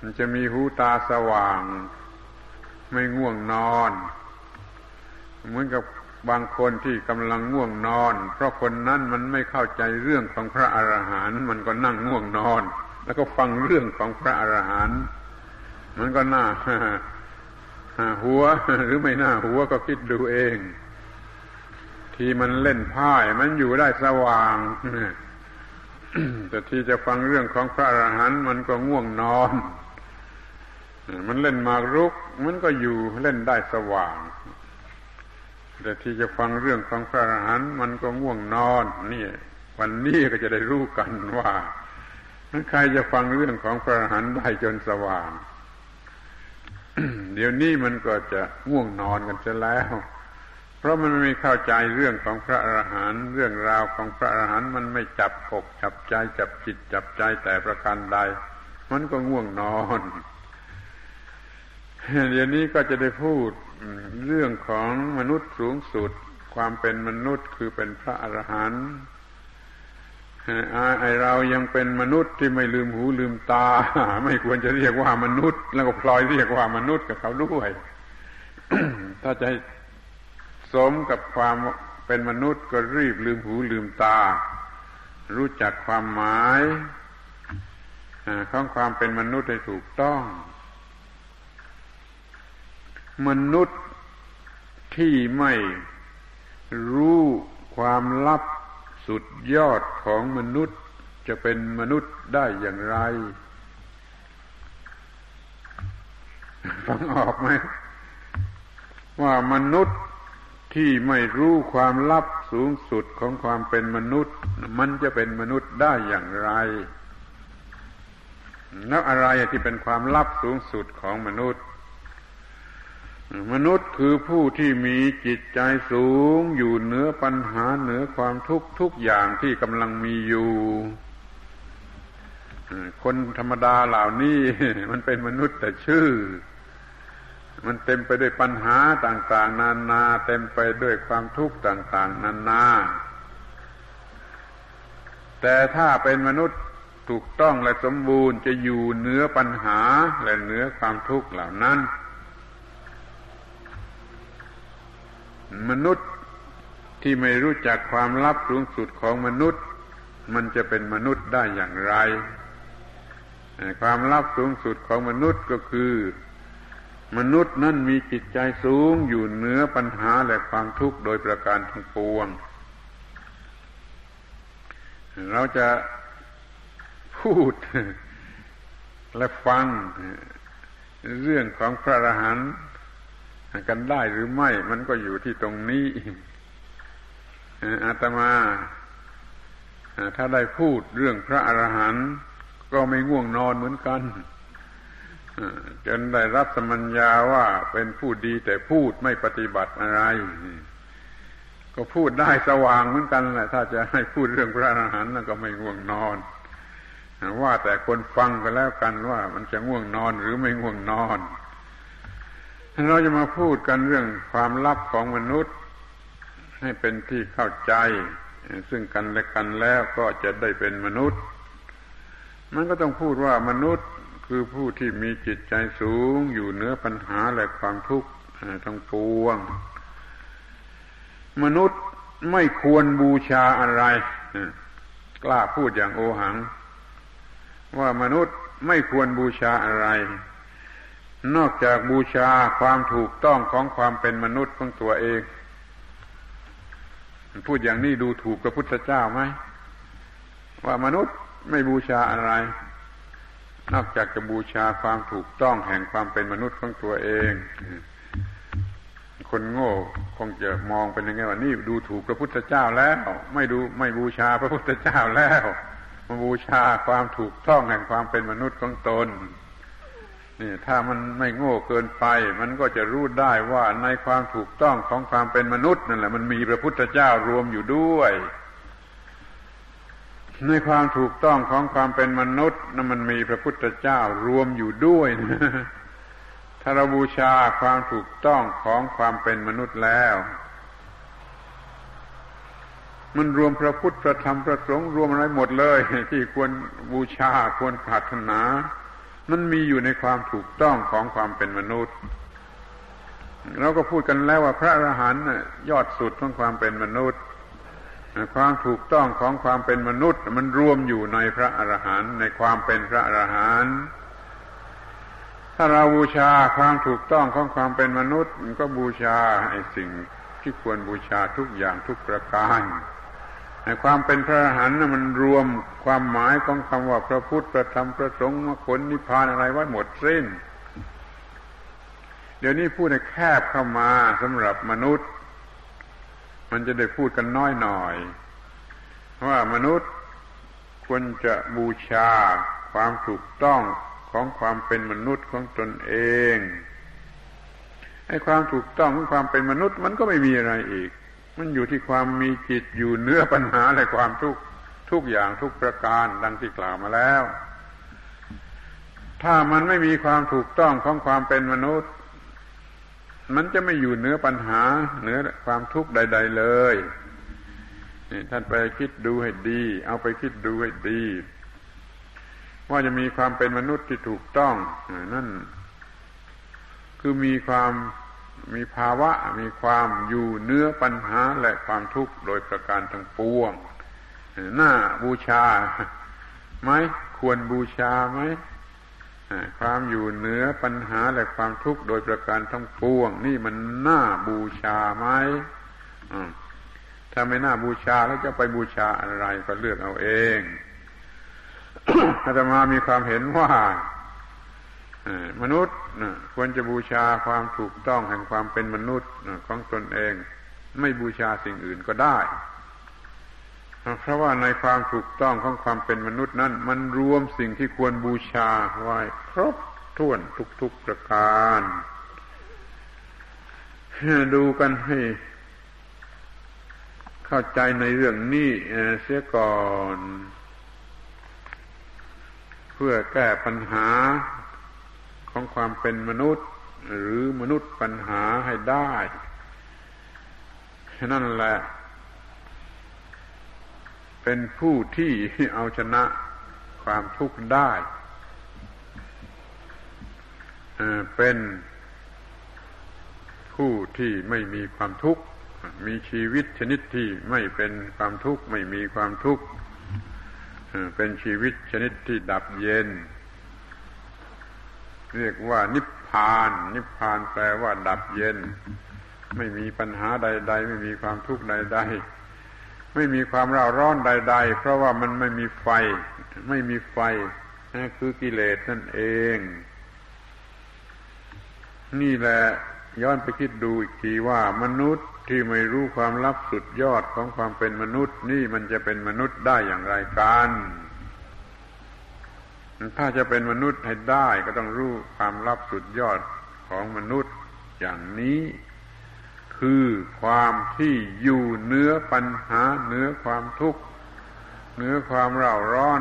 มันจะมีหูตาสว่าง ไม่ง่วงนอน เหมือนกับบางคนที่กำลังง่วงนอน เพราะคนนั้นมันไม่เข้าใจเรื่องของพระอรหันต์มันก็นั่งง่วงนอน แล้วก็ฟังเรื่องของพระอรหันต์มันก็น่าหัวหรือไม่น่าหัวก็คิดดูเอง ที่มันเล่นพ่ายมันอยู่ได้สว่างแต่ที่จะฟังเรื่องของพระอรหันต์มันก็ง่วงนอน มันเล่นมารุก มันก็อยู่เล่นได้สว่าง แต่ที่จะฟังเรื่องของพระอรหันต์มันก็ง่วงนอนนี่วันนี้ก็จะได้รู้กันว่าใครจะฟังเรื่องของพระอรหันต์ได้จนสว่าง เดี๋ยวนี้มันก็จะง่วงนอนกันเสียแล้ว เพราะมันไม่เข้าใจเรื่องของพระอรหันต์เรื่องราวของพระอรหันต์มันไม่จับอกจับใจจับจิตจับใจแต่ประการใด มันก็ง่วงนอนเดี๋ยวนี้ก็จะได้พูดเรื่องของมนุษย์สูงสุด ความเป็นมนุษย์คือเป็นพระอรหันต์ไอเรายังเป็นมนุษย์ที่ไม่ลืมหูลืมตา ไม่ควรจะเรียกว่ามนุษย์ แล้วก็พลอยเรียกว่ามนุษย์กับเขาด้วย ถ้าจะ สมกับความเป็นมนุษย์ก็รีบลืมหูลืมตา รู้จักความหมายของความเป็นมนุษย์ให้ถูกต้อง มนุษย์ที่ไม่รู้ความลับสุดยอดของมนุษย์จะเป็นมนุษย์ได้อย่างไรฟังออกไหมว่ามนุษย์ ที่ไม่รู้ความลับสูงสุดของความเป็นมนุษย์ มันจะเป็นมนุษย์ได้อย่างไรแล้วอะไรที่เป็นความลับสูงสุดของมนุษย์ มนุษย์คือผู้ที่มีจิตใจสูง อยู่เหนือปัญหาเหนือความทุกข์ทุกอย่างที่กำลังมีอยู่คนธรรมดาเหล่านี้มันเป็นมนุษย์แต่ชื่อ มันเต็มไปด้วยปัญหาต่างๆ นานา เต็มไปด้วยความทุกข์ต่างๆ นานา แต่ถ้าเป็นมนุษย์ถูกต้องและสมบูรณ์จะอยู่เหนือปัญหาและเหนือความทุกข์เหล่านั้น มนุษย์ที่ไม่รู้จักความลับสูงสุดของมนุษย์ มันจะเป็นมนุษย์ได้อย่างไร ความลับสูงสุดของมนุษย์ก็คือ มนุษย์นั้นมีจิตใจสูงอยู่เหนือปัญหาและความทุกข์โดยประการทั้งปวง เราจะพูดและฟังเรื่องของพระอรหันต์กันได้หรือไม่มันก็อยู่ที่ตรงนี้อาตมาถ้าได้พูดเรื่องพระอรหันต์ก็ไม่ง่วงนอนเหมือนกัน จนได้รับสมัญญาว่าเป็นผู้ดีแต่พูดไม่ปฏิบัติอะไร ก็พูดได้สว่างเหมือนกันแหละ ถ้าจะให้พูดเรื่องพระอรหันต์ก็ไม่ง่วงนอน ว่าแต่คนฟังก็แล้วกันว่ามันจะง่วงนอนหรือไม่ง่วงนอน เราจะมาพูดกันเรื่องความลับของมนุษย์ ให้เป็นที่เข้าใจ ซึ่งกันและกันแล้วก็จะได้เป็นมนุษย์ มันก็ต้องพูดว่ามนุษย์ คือผู้ที่มีจิตใจสูงอยู่เหนือปัญหาและความทุกข์ทั้งปวง มนุษย์ไม่ควรบูชาอะไร กล้าพูดอย่างโอหัง ว่ามนุษย์ไม่ควรบูชาอะไร นอกจากบูชาความถูกต้องของความเป็นมนุษย์ของตัวเอง พูดอย่างนี้ดูถูกพระพุทธเจ้าไหมว่ามนุษย์ไม่บูชาอะไร นอกจากจะบูชาความถูกต้องแห่งความเป็นมนุษย์ของตัวเอง คนโง่คงจะมองเป็นยังไงว่านี่ดูถูกพระพุทธเจ้าแล้ว ไม่ดูไม่บูชาพระพุทธเจ้าแล้วมาบูชาความถูกต้องแห่งความเป็นมนุษย์ของตนนี่ถ้ามันไม่โง่เกินไป มันก็จะรู้ได้ว่าในความถูกต้องของความเป็นมนุษย์นั่นแหละมันมีพระพุทธเจ้ารวมอยู่ด้วย ในความถูกต้องของความเป็นมนุษย์นั่นมันมีพระพุทธเจ้ารวมอยู่ด้วยนะถ้าเราบูชาความถูกต้องของความเป็นมนุษย์แล้ว มันรวมพระพุทธพระธรรมพระสงฆ์รวมอะไรหมดเลย ที่ควรบูชาควรปรารถนา มันมีอยู่ในความถูกต้องของความเป็นมนุษย์เราก็พูดกันแล้วว่าพระอรหันต์ยอดสุดของความเป็นมนุษย์ ความถูกต้องของความเป็นมนุษย์ มันรวมอยู่ในพระอรหันต์ในความเป็นพระอรหันต์ถ้าเราบูชาความถูกต้องของความเป็นมนุษย์ มันก็บูชาไอ้สิ่งที่ควรบูชาทุกอย่างทุกประการในความเป็นพระอรหันต์มันรวมความหมายของคำว่าพระพุทธพระธรรมพระสงฆ์มรรคผลนิพพานอะไรไว้หมดสิ้น เดี๋ยวนี้พูดในแคบเข้ามาสำหรับมนุษย์ มันจะได้พูดกันน้อยหน่อย ว่ามนุษย์ควรจะบูชาความถูกต้องของความเป็นมนุษย์ของตนเองไอ้ความถูกต้องของความเป็นมนุษย์มันก็ไม่มีอะไรอีก มันอยู่ที่ความมีจิตอยู่เนื้อปัญหาและความทุกทุกอย่างทุกประการดังที่กล่าวมาแล้ว ถ้ามันไม่มีความถูกต้องของความเป็นมนุษย์ มันจะไม่อยู่เหนือปัญหาเหนือความทุกข์ใด ๆ เลยนี่ท่านไปคิดดูให้ดี เอาไปคิดดูให้ดี ว่าจะมีความเป็นมนุษย์ที่ถูกต้องนั่น คือมีความมีภาวะ มีความอยู่เนื้อปัญหาและความทุกข์โดยประการทั้งปวงหน้าบูชาไหมควรบูชาไหม ความอยู่เหนือปัญหาและความทุกข์โดยประการทั้งปวง นี่มันน่าบูชาไหมถ้าไม่น่าบูชาแล้วจะไปบูชาอะไรก็เลือกเอาเองอาตมามีความเห็นว่ามนุษย์ควรจะบูชาความถูกต้องแห่งความเป็นมนุษย์ของตนเอง ไม่บูชาสิ่งอื่นก็ได้ เพราะว่าในความถูกต้องของความเป็นมนุษย์นั้น มันรวมสิ่งที่ควรบูชาไว้ครบถ้วนทุกๆประการดูกันให้เข้าใจในเรื่องนี้เสียก่อน เพื่อแก้ปัญหาของความเป็นมนุษย์ หรือมนุษย์ปัญหาให้ได้ นั่นแหละ เป็นผู้ที่เอาชนะความทุกข์ได้เป็นผู้ที่ไม่มีความทุกข์ มีชีวิตชนิดที่ไม่เป็นความทุกข์ ไม่มีความทุกข์ เป็นชีวิตชนิดที่ดับเย็น เรียกว่านิพพาน นิพพานแปลว่าดับเย็น ไม่มีปัญหาใด ๆ ไม่มีความทุกข์ใด ๆ ไม่มีความร้าร้อนใด ๆ เพราะว่ามันไม่มีไฟ ไม่มีไฟนั่คือกิเลสนั่นเอง นี่แหละย้อนไปคิดดูอีกทีว่ามนุษย์ที่ไม่รู้ความลับสุดยอดของความเป็นมนุษย์ นี่มันจะเป็นมนุษย์ได้อย่างไรกันถ้าจะเป็นมนุษย์ให้ได้ก็ต้องรู้ความลับสุดยอดของมนุษย์อย่างนี้ คือความที่อยู่เนื้อปัญหาเนื้อความทุกข์เนื้อความเร่าร้อน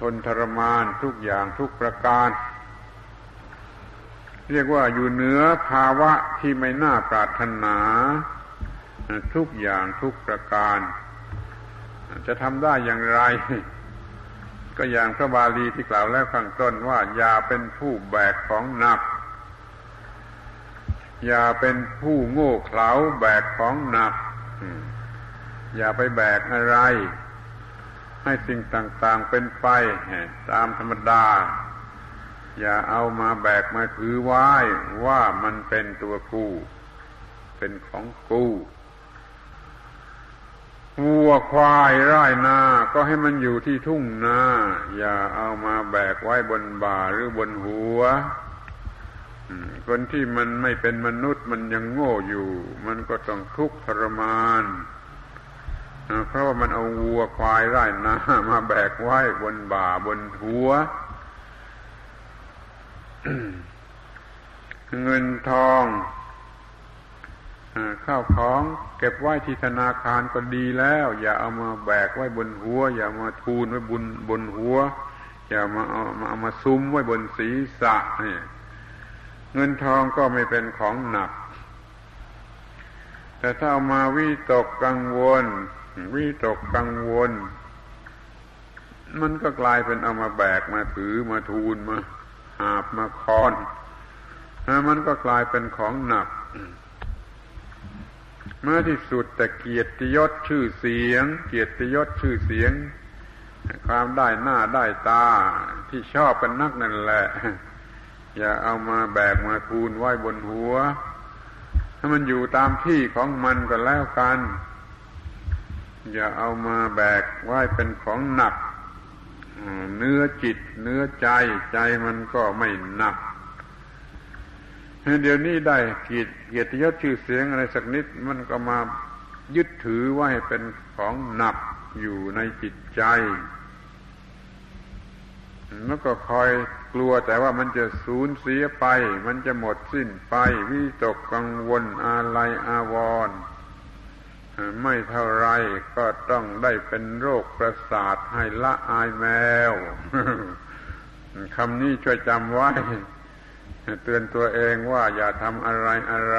ทนทรมานทุกอย่างทุกประการ เรียกว่าอยู่เหนือภาวะที่ไม่น่าปรารถนา ทุกอย่างทุกประการ จะทำได้อย่างไร ก็อย่างพระบาลีที่กล่าวแล้วข้างต้นว่าอย่าเป็นผู้แบกของหนัก อย่าเป็นผู้โง่เขลาแบกของหนัก อย่าไปแบกอะไร ให้สิ่งต่างๆเป็นไป ตามธรรมดา อย่าเอามาแบกมาถือไว้ว่ามันเป็นตัวกูเป็นของกูวัวควายไร่นา ก็ให้มันอยู่ที่ทุ่งนา อย่าเอามาแบกไว้บนบ่าหรือบนหัว คนที่มันไม่เป็นมนุษย์มันยังโง่อยู่ มันก็ต้องทุกข์ทรมานเพราะว่ามันเอาวัวควายไร่นามาแบกไว้บนบ่าบนหัว เงินทองข้าวของเก็บไว้ที่ธนาคารก็ดีแล้ว อย่าเอามาแบกไว้บนหัว อย่ามาทูลไว้บนบนหัว อย่ามาเอามาเอามาซุ้มไว้บนศีรษะเนี่ย เงินทองก็ไม่เป็นของหนัก แต่ถ้าเอามาวิตกกังวล วิตกกังวล มันก็กลายเป็นเอามาแบกมาถือมาทูลมาหาบมาคอนมันก็กลายเป็นของหนักเมื่อที่สุดแต่เกียรติยศชื่อเสียง เกียรติยศชื่อเสียง ความได้หน้าได้ตาที่ชอบกันนักนั่นแหละ อย่าเอามาแบกมาทูลไว้บนหัวให้มันอยู่ตามที่ของมันก็แล้วกัน อย่าเอามาแบกไว้เป็นของหนักเนื้อจิต เนื้อใจใจมันก็ไม่หนักเดี๋ยวนี้ได้เกียรติเกียรติยศชื่อเสียงอะไรสักนิด มันก็มายึดถือไว้เป็นของหนักอยู่ในจิตใจ แล้วก็คอยกลัวแต่ว่ามันจะสูญเสียไป มันจะหมดสิ้นไป วิตกกังวลอาลัยอาวรณ์ไม่เท่าไรก็ต้องได้เป็นโรคประสาทให้ละอายแมวคำนี้ช่วยจำไว้ เตือนตัวเองว่าอย่าทำอะไรอะไร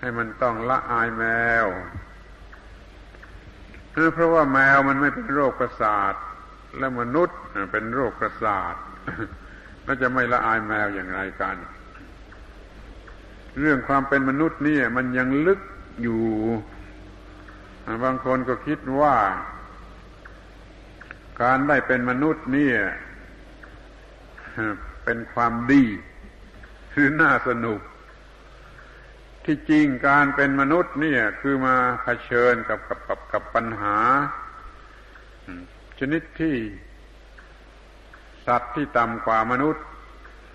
ให้มันต้องละอายแมวเพราะว่าแมวมันไม่เป็นโรคประสาท และมนุษย์เป็นโรคประสาทแล้วจะไม่ละอายแมวอย่างไรกัน เรื่องความเป็นมนุษย์นี่มันยังลึกอยู่ บางคนก็คิดว่า การได้เป็นมนุษย์นี่เป็นความดีคือน่าสนุก ที่จริงการเป็นมนุษย์เนี่ย คือมาเผชิญกับกับกับกับปัญหา ชนิดที่ สัตว์ที่ต่ำกว่ามนุษย์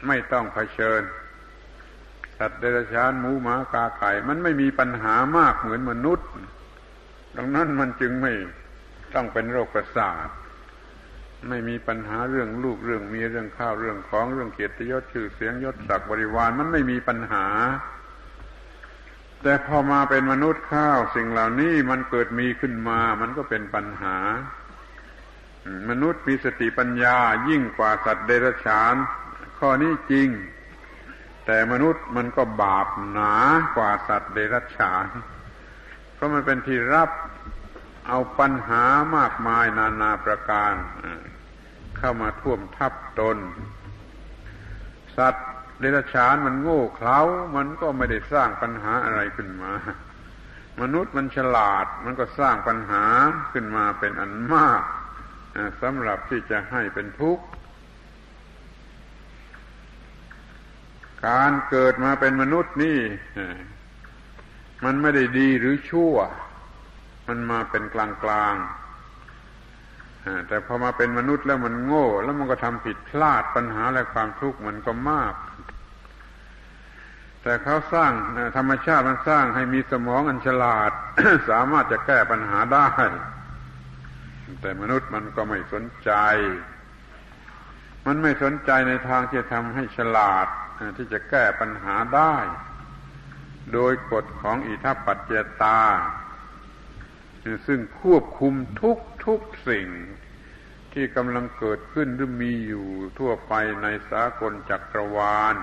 ไม่ต้องเผชิญ สัตว์เดรัจฉานหมูหมากาไก่ มันไม่มีปัญหามากเหมือนมนุษย์ ดังนั้นมันจึงไม่ต้องเป็นโรคประสาทไม่มีปัญหาเรื่องลูกเรื่องเมียเรื่องข้าวเรื่องของเรื่องเกียรติยศชื่อเสียงยศศักดิ์บริวารมันไม่มีปัญหา แต่พอมาเป็นมนุษย์ข้าวสิ่งเหล่านี้มันเกิดมีขึ้นมา มันก็เป็นปัญหา มนุษย์มีสติปัญญายิ่งกว่าสัตว์เดรัจฉาน ข้อนี้จริง แต่มนุษย์มันก็บาปหนากว่าสัตว์เดรัจฉาน เพราะมันเป็นที่รับเอาปัญหามากมายนานาประการ เข้ามาท่วมทับตน สัตว์เดรัจฉานมันโง่เขลามันก็ไม่ได้สร้างปัญหาอะไรขึ้นมา มนุษย์มันฉลาดมันก็สร้างปัญหาขึ้นมาเป็นอันมาก สำหรับที่จะให้เป็นทุกข์ การเกิดมาเป็นมนุษย์นี่ มันไม่ได้ดีหรือชั่ว มันมาเป็นกลางกลางแต่พอมาเป็นมนุษย์แล้วมันโง่ แล้วมันก็ทำผิดพลาดปัญหาและความทุกข์มันก็มาก แต่เขาสร้างธรรมชาติมันสร้างให้มีสมองอันฉลาด สามารถจะแก้ปัญหาได้ แต่มนุษย์มันก็ไม่สนใจ มันไม่สนใจในทางที่จะทำให้ฉลาดที่จะแก้ปัญหาได้ โดยกฎของอิทัปปัจเจตา ซึ่งควบคุมทุกทุกสิ่งที่กำลังเกิดขึ้นหรือมีอยู่ทั่วไปในสากลจักรวาล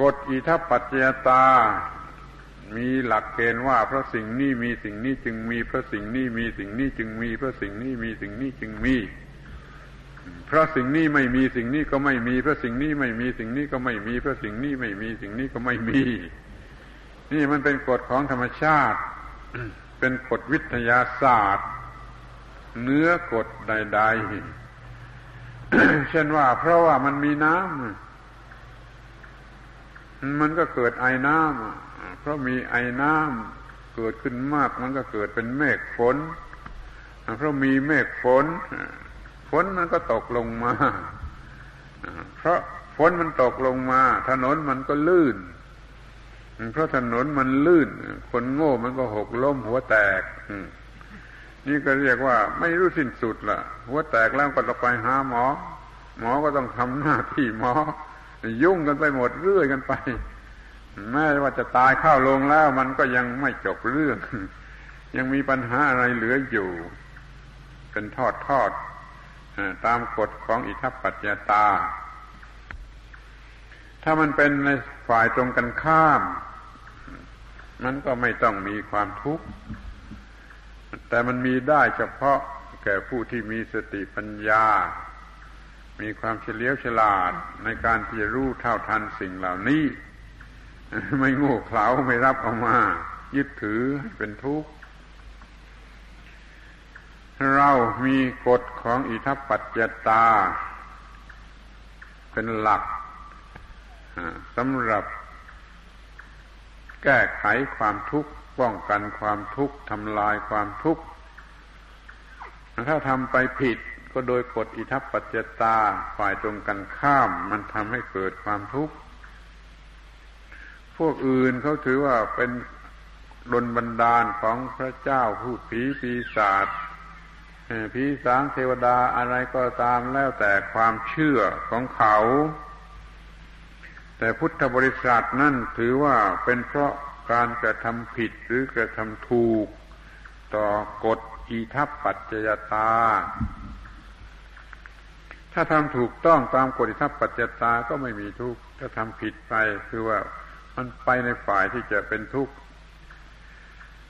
กฎอิทัปปัจจตา มีหลักเกณฑ์ว่าเพราะสิ่งนี้มีสิ่งนี้จึงมีเพราะสิ่งนี้มีสิ่งนี้จึงมีเพราะสิ่งนี้มีสิ่งนี้จึงมี เพราะสิ่งนี้ไม่มีสิ่งนี้ก็ไม่มีเพราะสิ่งนี้ไม่มีสิ่งนี้ก็ไม่มีเพราะสิ่งนี้ไม่มีสิ่งนี้ก็ไม่มี นี่มันเป็นกฎของธรรมชาติ เป็นกฎวิทยาศาสตร์เนื้อกฎใด ๆ เช่นว่า เพราะว่ามันมีน้ำมันก็เกิดไอ้น้ำ เพราะมีไอ้น้ำเกิดขึ้นมากมันก็เกิดเป็นเมฆฝน เพราะมีเมฆฝนฝนมันก็ตกลงมา เพราะฝนมันตกลงมา ถนนมันก็ลื่น เพราะถนนมันลื่น คนโง่มันก็หกล้มหัวแตก นี่ก็เรียกว่า ไม่รู้สิ้นสุดละหัวแตกแล้วก็ต้องไปหาหมอ หมอก็ต้องทำหน้าที่หมอ ยุ่งกันไปหมดเรื่อยกันไป แม้ว่าจะตายเข้าลงแล้ว มันก็ยังไม่จบเรื่อง ยังมีปัญหาอะไรเหลืออยู่ เป็นทอดทอดตามกฎของอิทัปปัจจตา ถ้ามันเป็นในฝ่ายตรงกันข้าม มันก็ไม่ต้องมีความทุกข์ แต่มันมีได้เฉพาะแก่ผู้ที่มีสติปัญญา มีความเฉลียวฉลาดในการที่จะรู้เท่าทันสิ่งเหล่านี้ ไม่โง่เขลาไม่รับเอามา ยึดถือเป็นทุกข์ เรามีกฎของอิทัปปัจจตา เป็นหลักสำหรับแก้ไขความทุกข์ ป้องกันความทุกข์ทำลายความทุกข์ ถ้าทำไปผิดก็โดยกฎอิทัปปัจจตาฝ่ายตรงกันข้าม มันทำให้เกิดความทุกข์ พวกอื่นเขาถือว่าเป็นดลบันดาลของพระเจ้าผู้ผีปีศาจผีสางเทวดาอะไรก็ตามแล้วแต่ความเชื่อของเขา แต่พุทธบริษัทนั่นถือว่าเป็นเพราะการกระทำผิดหรือกระทำถูก ต่อกฎอีทัปปัจจยตา ถ้าทำถูกต้องตามกฎอีทัปปัจจยตาก็ไม่มีทุกข์ถ้าทำผิดไปคือว่า มันไปในฝ่ายที่จะเป็นทุกข์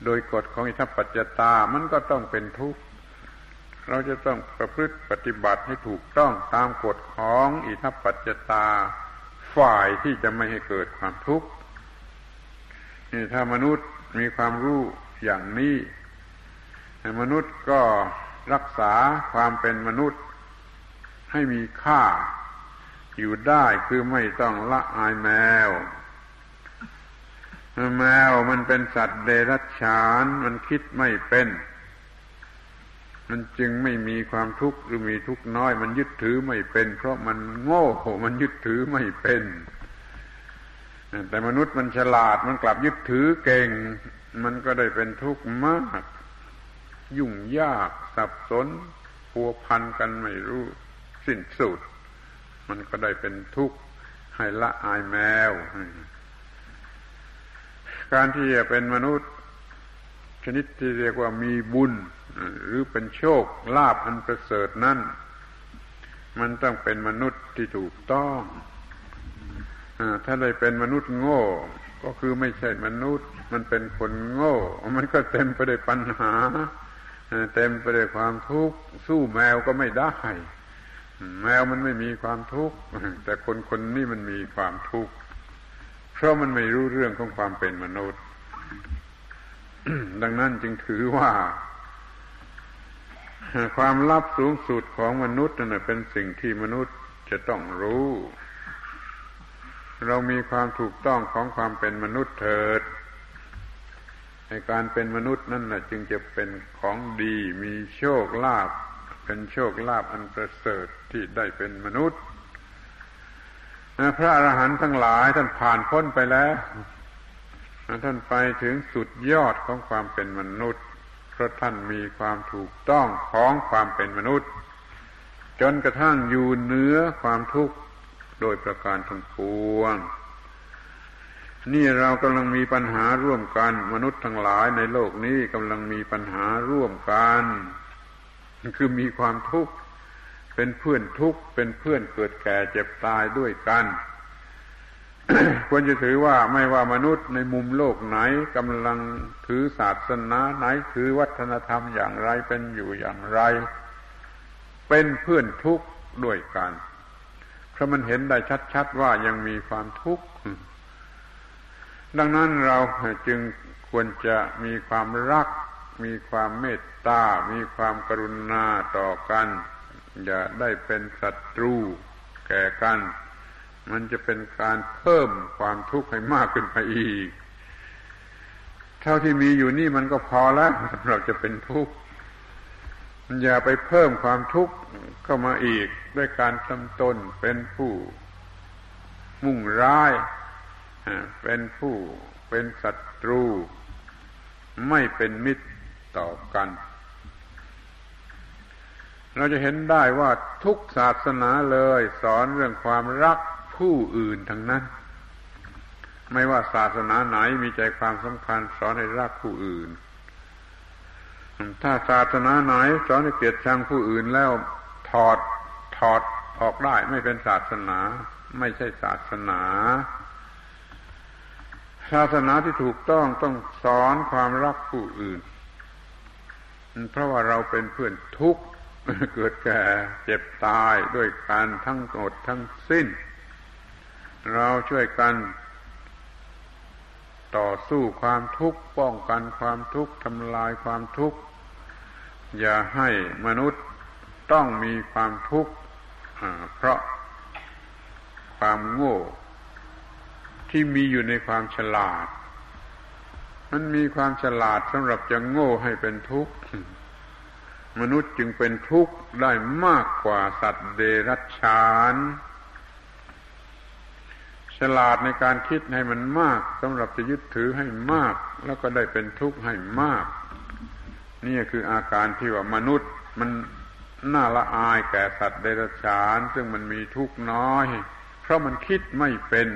โดยกฎของอิทัปปัจจตา มันก็ต้องเป็นทุกข์ เราจะต้องประพฤติปฏิบัติให้ถูกต้องตามกฎของอิทัปปัจจตา ฝ่ายที่จะไม่ให้เกิดความทุกข์นี่ถ้ามนุษย์มีความรู้อย่างนี้มนุษย์ก็รักษาความเป็นมนุษย์ให้มีค่าอยู่ได้คือไม่ต้องละอายแมว แมวมันเป็นสัตว์เดรัจฉาน มันคิดไม่เป็น มันจึงไม่มีความทุกข์หรือมีทุกข์น้อย มันยึดถือไม่เป็น เพราะมันโง่มันยึดถือไม่เป็นแต่มนุษย์มันฉลาดมันกลับยึดถือเก่ง มันก็ได้เป็นทุกข์มาก ยุ่งยากสับสนพัวพันกันไม่รู้ สิ้นสุด มันก็ได้เป็นทุกข์ให้ละอายแมว การที่จะเป็นมนุษย์ ชนิดที่เรียกว่ามีบุญ หรือเป็นโชคลาภอันประเสริฐนั่นมันต้องเป็นมนุษย์ที่ถูกต้องอถ้าได้เป็นมนุษย์โง่ ก็คือไม่ใช่มนุษย์ มันเป็นคนโง่ มันก็เต็มไปด้วยปัญหา เต็มไปด้วยความทุกข์ สู้แมวก็ไม่ได้ แมวมันไม่มีความทุกข์ แต่คนคนนี้มันมีความทุกข์ เพราะมันไม่รู้เรื่องของความเป็นมนุษย์ ดังนั้นจึงถือว่า ความลับสูงสุดของมนุษย์นั่นเป็นสิ่งที่มนุษย์จะต้องรู้ เรามีความถูกต้องของความเป็นมนุษย์เถิด ในการเป็นมนุษย์นั่นนะจึงจะเป็นของดี มีโชคลาภเป็นโชคลาภอันประเสริฐที่ได้เป็นมนุษย์ พระอรหันต์ทั้งหลายท่านผ่านพ้นไปแล้วท่านไปถึงสุดยอดของความเป็นมนุษย์เพราะท่านมีความถูกต้องของความเป็นมนุษย์ จนกระทั่งอยู่เหนือความทุกข์โดยประการทั้งปวงนี่เรากำลังมีปัญหาร่วมกัน มนุษย์ทั้งหลายในโลกนี้กำลังมีปัญหาร่วมกัน คือมีความทุกข์ เป็นเพื่อนทุกข์เป็นเพื่อนเกิดแก่เจ็บตายด้วยกัน ควรจะถือว่าไม่ว่ามนุษย์ในมุมโลกไหนกำลังถือศาสนาไหนถือวัฒนธรรมอย่างไรเป็นอยู่อย่างไร เป็นเพื่อนทุกข์ด้วยกันเพราะมันเห็นได้ชัดๆว่ายังมีความทุกข์ดังนั้นเราจึงควรจะมีความรัก มีความเมตตา มีความกรุณาต่อกัน อย่าได้เป็นศัตรูแก่กัน มันจะเป็นการเพิ่มความทุกข์ให้มากขึ้นไปอีก เท่าที่มีอยู่นี่มันก็พอแล้วสำหรับจะเป็นทุกข์อย่าไปเพิ่มความทุกข์เข้ามาอีกด้วยการทำตนเป็นผู้ มุ่งร้ายเป็นผู้เป็นศัตรู ไม่เป็นมิตรต่อกัน เราจะเห็นได้ว่าทุกศาสนาเลย สอนเรื่องความรักผู้อื่นทั้งนั้น ไม่ว่าศาสนาไหนมีใจความสำคัญสอนให้รักผู้อื่น ถ้าศาสนาไหนสอนให้เกลียดชังผู้อื่นแล้วถอดถอดออกได้ไม่เป็นศาสนา ไม่ใช่ศาสนา ศาสนาที่ถูกต้องต้องสอนความรักผู้อื่น เพราะว่าเราเป็นเพื่อนทุกข์ เกิดแก่เจ็บตายด้วยกันทั้งหมดทั้งสิ้น เราช่วยกัน ต่อสู้ความทุกข์ป้องกันความทุกข์ทำลายความทุกข์อย่าให้มนุษย์ต้องมีความทุกข์เพราะความโง่ ที่มีอยู่ในความฉลาด มันมีความฉลาดสำหรับจะโง่ให้เป็นทุกข์ มนุษย์จึงเป็นทุกข์ได้มากกว่าสัตว์เดรัจฉานฉลาดในการคิดให้มันมากสำหรับจะยึดถือให้มาก แล้วก็ได้เป็นทุกข์ให้มาก นี่คืออาการที่ว่ามนุษย์มันน่าละอายแก่สัตว์เดรัจฉาน ซึ่งมันมีทุกข์น้อย เพราะมันคิดไม่เป็น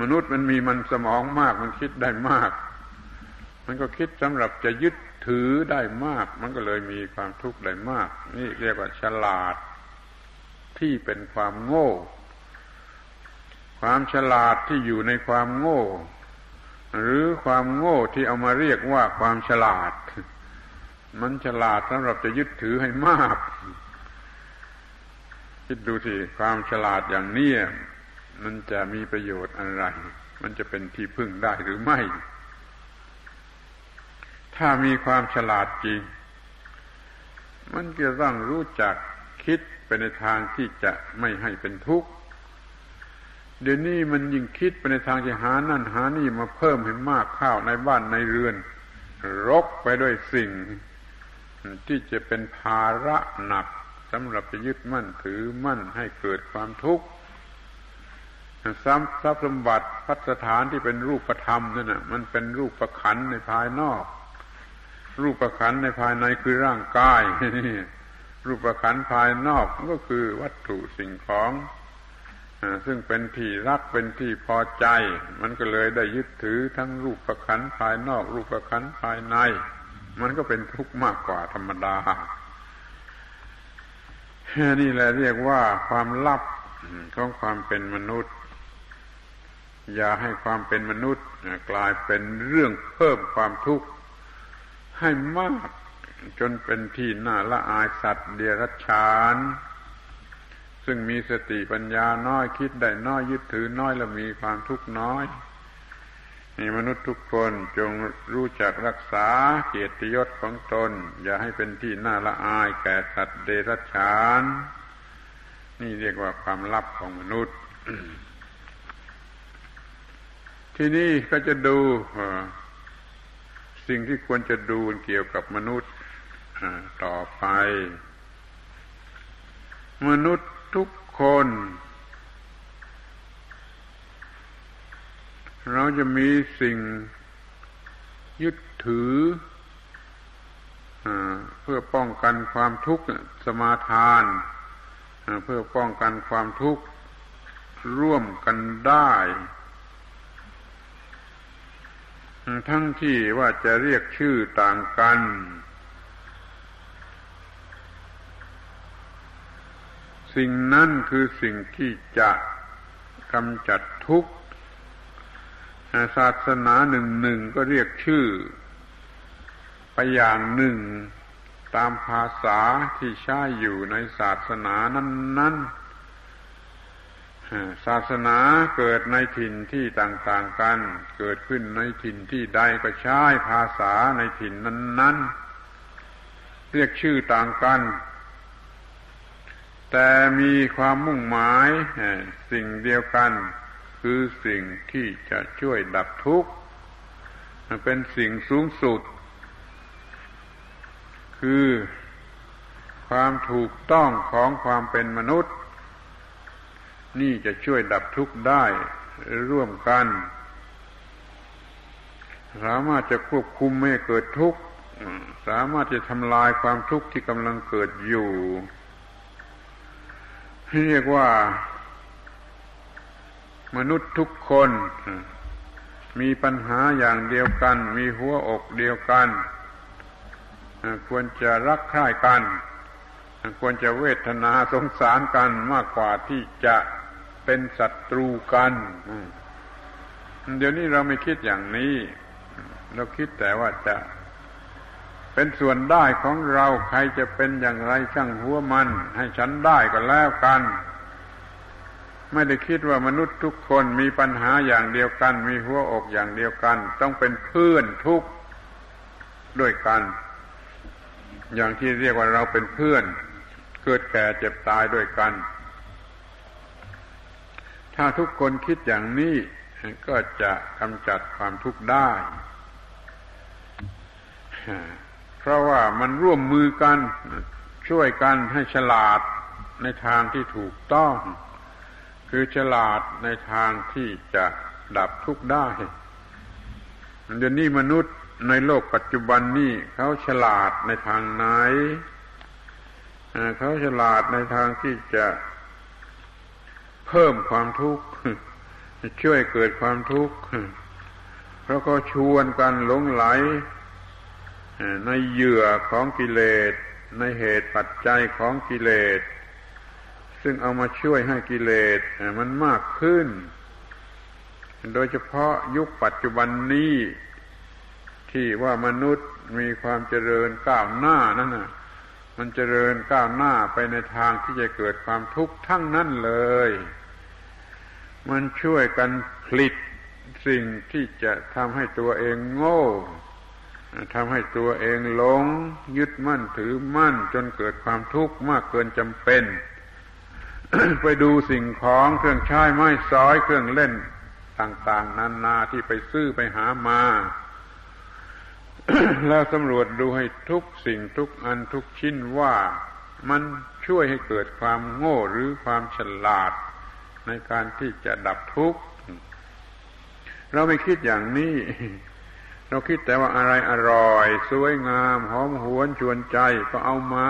มนุษย์มันมีมันสมองมาก มันคิดได้มาก มันก็คิดสำหรับจะยึด ถือได้มาก มันก็เลยมีความทุกข์ได้มาก นี่เรียกว่าฉลาด ที่เป็นความโง่ ความฉลาดที่อยู่ในความโง่ หรือความโง่ที่เอามาเรียกว่าความฉลาด มันฉลาดสำหรับจะยึดถือให้มาก คิดดูสิความฉลาดอย่างนี้มันจะมีประโยชน์อะไร มันจะเป็นที่พึ่งได้หรือไม่ ถ้ามีความฉลาดจริง มันจะต้องรู้จักคิดไปในทางที่จะไม่ให้เป็นทุกข์ เดี๋ยวนี้มันยิ่งคิดไปในทางจะหานั่นหานี่มาเพิ่มให้มากข้าวในบ้านในเรือน รกไปด้วยสิ่ง ที่จะเป็นภาระหนักสำหรับจะยึดมั่นถือมั่นให้เกิดความทุกข์ทรัพย์สมบัติพัสถานที่เป็นรูปธรรมนั่นน่ะมันเป็นรูปประขันในภายนอก รูปขันในภายในคือร่างกายรูปขันภายนอกก็คือวัตถุสิ่งของซึ่งเป็นที่รักเป็นที่พอใจ มันก็เลยได้ยึดถือทั้งรูปประขันภายนอก รูปประขันภายใน มันก็เป็นทุกข์มากกว่าธรรมดา นี่แหละเรียกว่าความลับของความเป็นมนุษย์ อย่าให้ความเป็นมนุษย์กลายเป็นเรื่องเพิ่มความทุกข์ ให้มาก จนเป็นที่น่าละอายสัตว์เดรัจฉาน ซึ่งมีสติปัญญาน้อยคิดได้น้อยยึดถือน้อยและมีความทุกข์น้อยนี่มนุษย์ทุกคนจงรู้จักรักษาเกียรติยศของตน อย่าให้เป็นที่น่าละอายแก่สัตว์เดรัจฉาน นี่เรียกว่าความลับของมนุษย์ ที่นี่ก็จะดู สิ่งที่ควรจะดูเกี่ยวกับมนุษย์ต่อไป มนุษย์ทุกคน เราจะมีสิ่งยึดถือเพื่อป้องกันความทุกข์สมาทานเพื่อป้องกันความทุกข์ร่วมกันได้ ทั้งที่ว่าจะเรียกชื่อต่างกัน สิ่งนั้นคือสิ่งที่จะกำจัดทุกข์ศาสนาหนึ่งหนึ่งก็เรียกชื่อ ไปอย่างหนึ่งตามภาษาที่ใช้อยู่ในศาสนานั้น ๆ ศาสนาเกิดในถิ่นที่ต่างๆกัน เกิดขึ้นในถิ่นที่ใดก็ใช้ภาษาในถิ่นนั้น ๆ เรียกชื่อต่างกัน แต่มีความมุ่งหมายสิ่งเดียวกัน คือสิ่งที่จะช่วยดับทุกข์เป็นสิ่งสูงสุด คือความถูกต้องของความเป็นมนุษย์ นี่จะช่วยดับทุกข์ได้ร่วมกัน สามารถจะควบคุมไม่เกิดทุกข์สามารถจะทำลายความทุกข์ที่กำลังเกิดอยู่เรียกว่า มนุษย์ทุกคน มีปัญหาอย่างเดียวกัน มีหัวอกเดียวกัน ควรจะรักใคร่กัน ควรจะเวทนาสงสารกันมากกว่าที่จะ เป็นศัตรูกันเดี๋ยวนี้เราไม่คิดอย่างนี้ เราคิดแต่ว่าจะเป็นส่วนได้ของเราใครจะเป็นอย่างไรช่างหัวมัน ให้ฉันได้ก็แล้วกัน ไม่ได้คิดว่ามนุษย์ทุกคนมีปัญหาอย่างเดียวกัน มีหัวอกอย่างเดียวกัน ต้องเป็นเพื่อนทุกด้วยกัน อย่างที่เรียกว่าเราเป็นเพื่อน เกิดแก่เจ็บตายด้วยกัน ถ้าทุกคนคิดอย่างนี้ก็จะกำจัดความทุกข์ได้ เพราะว่ามันร่วมมือกันช่วยกันให้ฉลาดในทางที่ถูกต้อง คือฉลาดในทางที่จะดับทุกข์ได้เดี๋ยวนี้มนุษย์ในโลกปัจจุบันนี้เขาฉลาดในทางไหนเขาฉลาดในทางที่จะ เพิ่มความทุกข์ช่วยเกิดความทุกข์เพราะเขาชวนกันหลงไหล ในเหยื่อของกิเลส ในเหตุปัจจัยของกิเลส ซึ่งเอามาช่วยให้กิเลสมันมากขึ้น โดยเฉพาะยุคปัจจุบันนี้ ที่ว่ามนุษย์มีความเจริญก้าวหน้านั่นน่ะมันเจริญก้าวหน้าไปในทางที่จะเกิดความทุกข์ทั้งนั้นเลย มันช่วยกันผลิตสิ่งที่จะทำให้ตัวเองโง่ทำให้ตัวเองหลง ยึดมั่นถือมั่นจนเกิดความทุกข์มากเกินจำเป็น ไปดูสิ่งของเครื่องใช้ไม้สอยเครื่องเล่นต่างๆนานาที่ไปซื้อไปหามา แล้วสำรวจดูให้ทุกสิ่งทุกอันทุกชิ้นว่ามันช่วยให้เกิดความโง่หรือความฉลาด ในการที่จะดับทุกข์ เราไม่คิดอย่างนี้ เราคิดแต่ว่าอะไรอร่อย สวยงาม หอมหวนชวนใจก็เอามา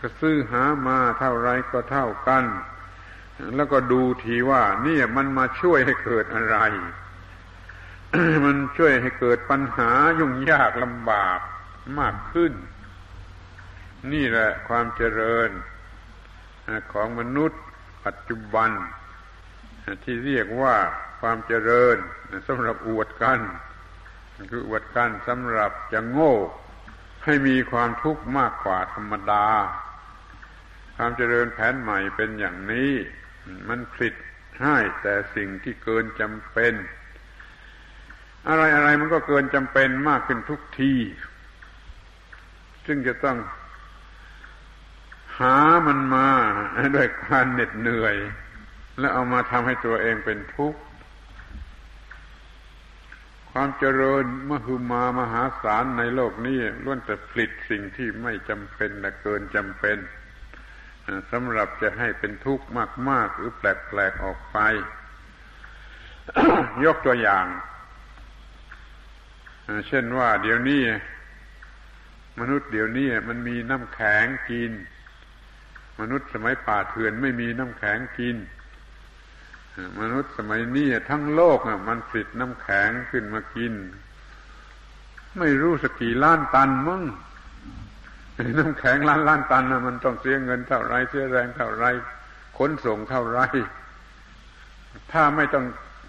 ก็ซื้อหามาเท่าไรก็เท่ากัน แล้วก็ดูทีว่านี่มันมาช่วยให้เกิดอะไร มันช่วยให้เกิดปัญหายุ่งยากลำบากมากขึ้น นี่แหละความเจริญของมนุษย์ ปัจจุบัน ที่เรียกว่าความเจริญสำหรับอวดกันคืออวดกันสำหรับจะโง่ ให้มีความทุกข์มากกว่าธรรมดา ความเจริญแผนใหม่เป็นอย่างนี้ มันผลิตให้แต่สิ่งที่เกินจำเป็น อะไรอะไรมันก็เกินจำเป็นมากขึ้นทุกที ซึ่งจะต้อง หามันมาด้วยการเหน็ดเหนื่อย แล้วเอามาทำให้ตัวเองเป็นทุกข์ ความเจริญมหึมามหาศาลในโลกนี้ล้วนแต่ผลิตสิ่งที่ไม่จำเป็นและเกินจำเป็นสำหรับจะให้เป็นทุกข์มาก ๆ หรือแปลก ๆ ออกไป ยกตัวอย่าง เช่นว่าเดี๋ยวนี้ มนุษย์เดี๋ยวนี้มันมีน้ำแข็งกิน มนุษย์สมัยป่าเถื่อนไม่มีน้ำแข็งกิน มนุษย์สมัยนี้ทั้งโลกมันผลิตน้ำแข็งขึ้นมากิน ไม่รู้สักี่ล้านตันมั้งน้ำแข็งล้านล้านตันนะมันต้องเสียเงินเท่าไรเสียแรงเท่าไรขนส่งเท่าไร ถ้าไม่ต้อง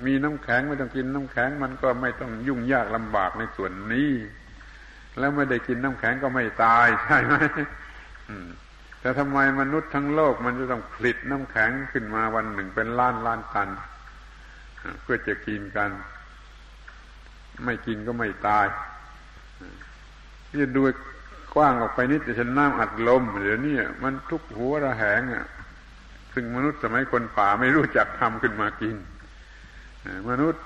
มีน้ำแข็งไม่ต้องกินน้ำแข็งมันก็ไม่ต้องยุ่งยากลำบากในส่วนนี้ แล้วไม่ได้กินน้ำแข็งก็ไม่ตายใช่ไหม แต่ทำไมมนุษย์ทั้งโลกมันจะต้องผลิตน้ำแข็งขึ้นมาวันหนึ่งเป็นล้านล้านตัน เพื่อจะกินกัน ไม่กินก็ไม่ตายที่จะดูกว้างออกไปนิดจะฉันน้ำอัดลมเดี๋ยวนี้มันทุกหัวระแหงอะซึ่งมนุษย์สมัยคนป่าไม่รู้จักทำขึ้นมากิน มนุษย์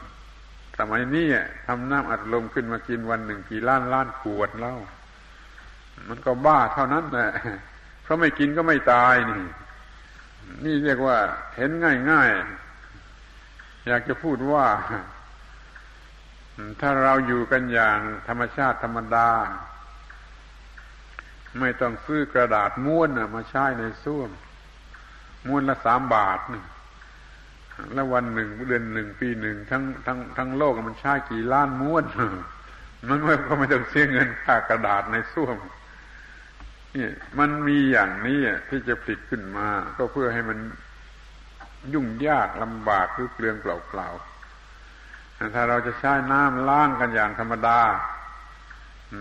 สมัยนี้ทำน้ำอัดลมขึ้นมากินวันหนึ่งกี่ล้านล้านขวดแล้ว มันก็บ้าเท่านั้นแหละ เพราไม่กินก็ไม่ตายนี่ นี่เรียกว่า เห็นง่ายๆ อยากจะพูดว่า ถ้าเราอยู่กันอย่างธรรมชาติธรรมดา ไม่ต้องซื้อกระดาษม้วนมาใช้ในส้วมม้วนละสามบาทนะแล้ววันหนึ่งเดือนหนึ่งปีหนึ่งทั้งทั้งทั้งโลกมันใช้กี่ล้านม้วน มันก็ไม่ต้องเสียเงินค่ากระดาษในส้วม มันมีอย่างนี้ที่จะผลิตขึ้นมา ก็เพื่อให้มันยุ่งยากลำบากหรือเปลืองเปล่าๆถ้าเราจะใช้น้ำล้างกันอย่างธรรมดา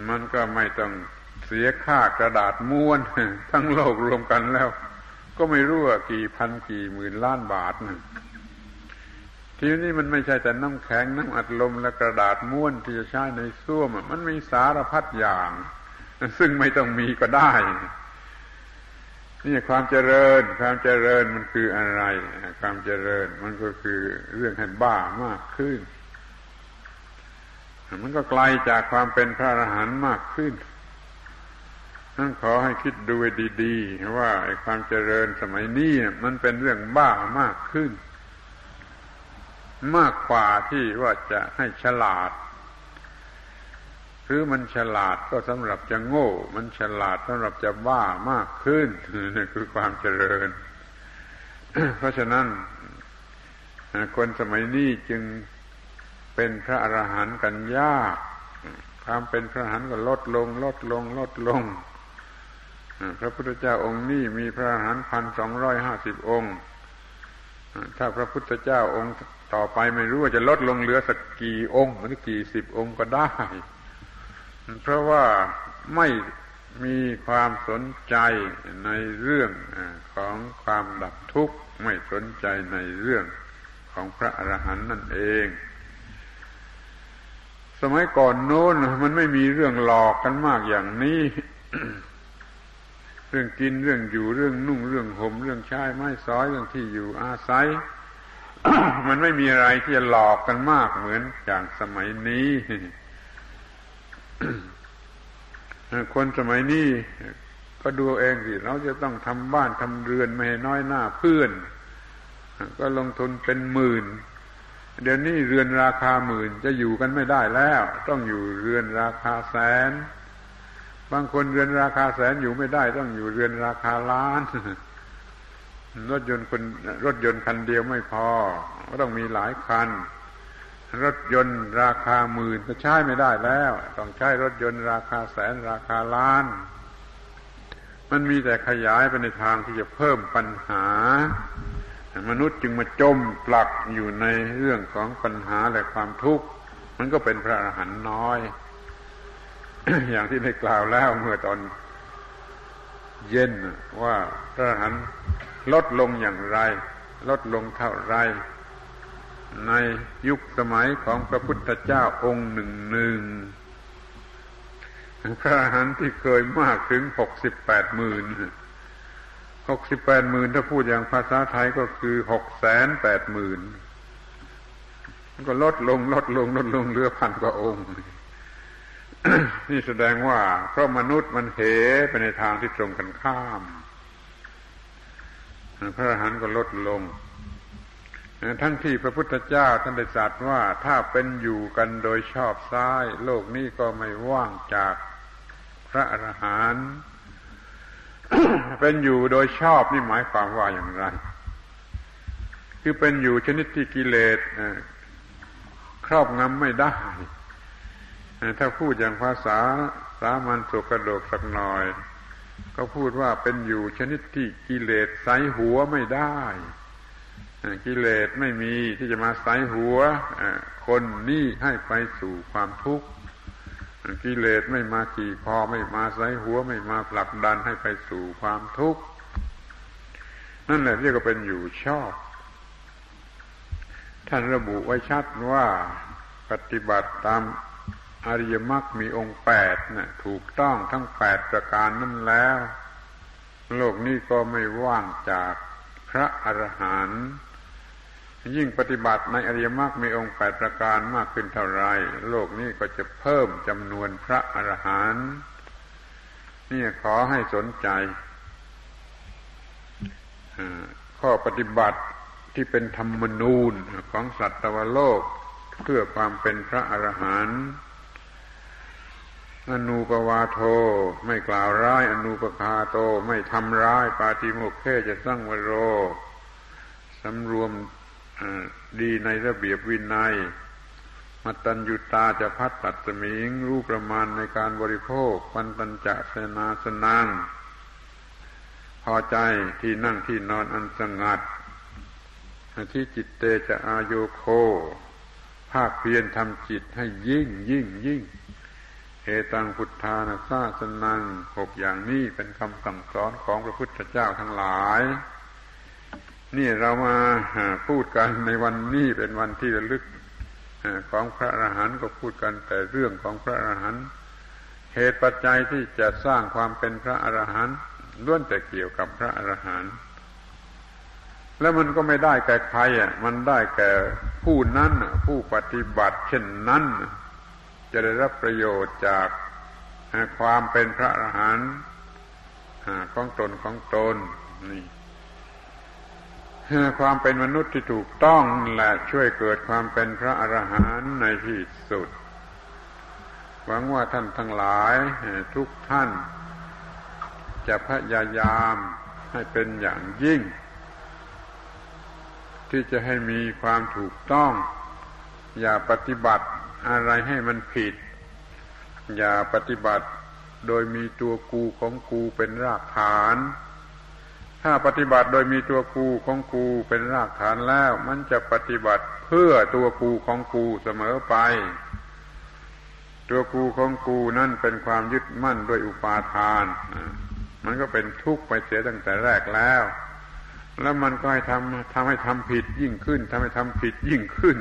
มันก็ไม่ต้องเสียค่ากระดาษม้วน ทั้งโลกรวมกันแล้ว ก็ไม่รู้ว่ากี่พันกี่หมื่นล้านบาทนะทีนี้มันไม่ใช่แต่น้ำแข็งน้ำอัดลมและกระดาษม้วนที่จะใช้ในส้วมมันมีสารพัดอย่าง ซึ่งไม่ต้องมีก็ได้ นี่ความเจริญ ความเจริญมันคืออะไร ความเจริญมันก็คือเรื่องให้บ้ามากขึ้น มันก็ไกลจากความเป็นพระอรหันต์มากขึ้นนั่นขอให้คิดดูดีๆว่าไอ้ความเจริญสมัยนี้มันเป็นเรื่องบ้ามากขึ้น มากกว่าที่ว่าจะให้ฉลาด รือมันฉลาดก็สำหรับจะโง่ มันฉลาดสำหรับจะบ้ามากขึ้นนี่คือความเจริญ เพราะฉะนั้นคนสมัยนี้จึงเป็นพระอรหันต์กันยาก ความเป็นพระอรหันต์ก็ลดลง ลดลง ลดลง พระพุทธเจ้าองค์นี้มีพระอรหันต์พันสองร้อยห้าสิบองค์ ถ้าพระพุทธเจ้าองค์ต่อไปไม่รู้ว่าจะลดลงเหลือสักกี่องค์หรือกี่สิบองค์ก็ได้ เพราะว่าไม่มีความสนใจในเรื่องของความดับทุกข์ ไม่สนใจในเรื่องของพระอรหันต์นั่นเอง สมัยก่อนโน้นมันไม่มีเรื่องหลอกกันมากอย่างนี้ เรื่องกินเรื่องอยู่เรื่องนุ่งเรื่องห่มเรื่องใช้ไม้สอยเรื่องที่อยู่อาศัย มันไม่มีอะไรที่จะหลอกกันมากเหมือนอย่างสมัยนี้ คนสมัยนี้ก็ดูเองสิเราจะต้องทำบ้านทำเรือนไม่ให้น้อยหน้าเพื่อน ก็ลงทุนเป็นหมื่น เดี๋ยวนี้เรือนราคาหมื่นจะอยู่กันไม่ได้แล้ว ต้องอยู่เรือนราคาแสน บางคนเรือนราคาแสนอยู่ไม่ได้ ต้องอยู่เรือนราคาล้านรถยนต์คนรถยนต์คันเดียวไม่พอ ก็ต้องมีหลายคัน รถยนต์ราคาหมื่นก็ใช้ไม่ได้แล้ว ต้องใช้รถยนต์ราคาแสนราคาล้าน มันมีแต่ขยายไปในทางที่จะเพิ่มปัญหา มนุษย์จึงมาจมปลักอยู่ในเรื่องของปัญหาและความทุกข์ มันก็เป็นพระอรหันต์น้อย อย่างที่ได้กล่าวแล้วเมื่อตอนเย็นว่าพระอรหันต์ลดลงอย่างไร ลดลงเท่าไร ในยุคสมัยของพระพุทธเจ้าองค์หนึ่งหนึ่งพระอรหันต์ที่เคยมากถึงหกสิบแปดหมื่นหกสิบแปดหมื่นถ้าพูดอย่างภาษาไทยก็คือหกแสนแปดหมื่นก็ลดลงลดลงลดลงเหลือพันกว่าองค์นี่แสดงว่า เพราะมนุษย์มันเหไปในทางที่ตรงกันข้าม พระอรหันต์ก็ลดลง ทั้งที่พระพุทธเจ้าท่านได้ตรัสว่าถ้าเป็นอยู่กันโดยชอบซ้าย โลกนี้ก็ไม่ว่างจากพระอรหันต์เป็นอยู่โดยชอบนี่หมายความว่าอย่างไร คือเป็นอยู่ชนิดที่กิเลสครอบงำไม่ได้ ถ้าพูดอย่างภาษาสามัญสุกระโดกสักหน่อย ก็พูดว่าเป็นอยู่ชนิดที่กิเลสใสหัวไม่ได้ กิเลสไม่มีที่จะมาใสหัวคนนี่ให้ไปสู่ความทุกข์กิเลสไม่มาขี่คอไม่มาใสหัวไม่มาผลักดันให้ไปสู่ความทุกข์นั่นแหละเรียกว่าเป็นอยู่ชอบ ท่านระบุไว้ชัดว่าปฏิบัติตามอริยมรรคมีองค์แปดนะ่ะถูกต้องทั้งแปดประการนั่นแล้ว โลกนี้ก็ไม่ว่างจากพระอรหันต์ ยิ่งปฏิบัติในอริยมรรคมีองค์แปดประการมากขึ้นเท่าไรโลกนี้ก็จะเพิ่มจำนวนพระอรหันต์นี่ขอให้สนใจข้อปฏิบัติที่เป็นธรรมนูญของสัตวโลกเพื่อความเป็นพระอรหันต์อนุปวาโทไม่กล่าวร้าย อนุปคาโตไม่ทำร้าย ปาติโมกเขจะสร้างวโรสำรวม ดีในระเบียบวินัย มัตตัญยุตาจะพัดตัดสมิง รู้ประมาณในการบริโภค ปันตัญจะเสนาสนัง พอใจที่นั่งที่นอนอันสงัดที่จิตเตจะอาโยโค ภาคเพียรทำจิตให้ยิ่งยิ่งยิ่งเอตังพุทธานาซาสนังหกอย่างนี้เป็นคำสั่งสอนของพระพุทธเจ้าทั้งหลาย นี่เรามาพูดกันในวันนี้เป็นวันที่ระลึกของพระอรหันต์ก็พูดกันแต่เรื่องของพระอรหันต์เหตุปัจจัยที่จะสร้างความเป็นพระอรหันต์ล้วนแต่เกี่ยวกับพระอรหันต์แล้วมันก็ไม่ได้แก่ใครอะ มันได้แก่ผู้นั้นผู้ปฏิบัติ เช่นนั้น จะได้รับประโยชน์จากความเป็นพระอรหันต์ของตนของตนนี่ ความเป็นมนุษย์ที่ถูกต้องและช่วยเกิดความเป็นพระอรหันต์ในที่สุด หวังว่าท่านทั้งหลายทุกท่าน จะพยายามให้เป็นอย่างยิ่ง ที่จะให้มีความถูกต้อง อย่าปฏิบัติอะไรให้มันผิด อย่าปฏิบัติโดยมีตัวกูของกูเป็นรากฐาน ถ้าปฏิบัติโดยมีตัวกูของกูเป็นรากฐานแล้ว มันจะปฏิบัติเพื่อตัวกูของกูเสมอไป ตัวกูของกูนั่นเป็นความยึดมั่นด้วยอุปาทาน มันก็เป็นทุกข์ไปเสียตั้งแต่แรกแล้ว แล้วมันก็ให้ทำทำให้ทำผิดยิ่งขึ้นทำให้ทำผิดยิ่งขึ้น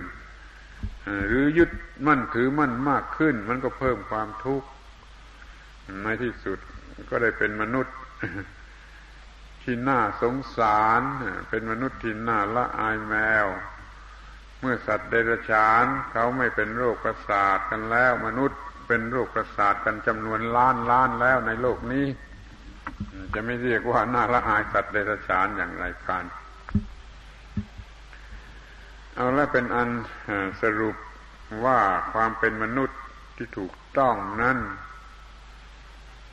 หรือยึดมั่นถือมั่นมากขึ้น มันก็เพิ่มความทุกข์ในที่สุดก็ได้เป็นมนุษย์ ที่น่าสงสาร เป็นมนุษย์ที่น่าละอายแมว เมื่อสัตว์เดรัจฉานเขาไม่เป็นโรคประสาทกันแล้ว มนุษย์เป็นโรคประสาทกันจำนวนล้านล้านแล้วในโลกนี้ จะไม่เรียกว่าน่าละอายสัตว์เดรัจฉานอย่างไรกันเอาละเป็นอันสรุปว่าความเป็นมนุษย์ที่ถูกต้องนั้น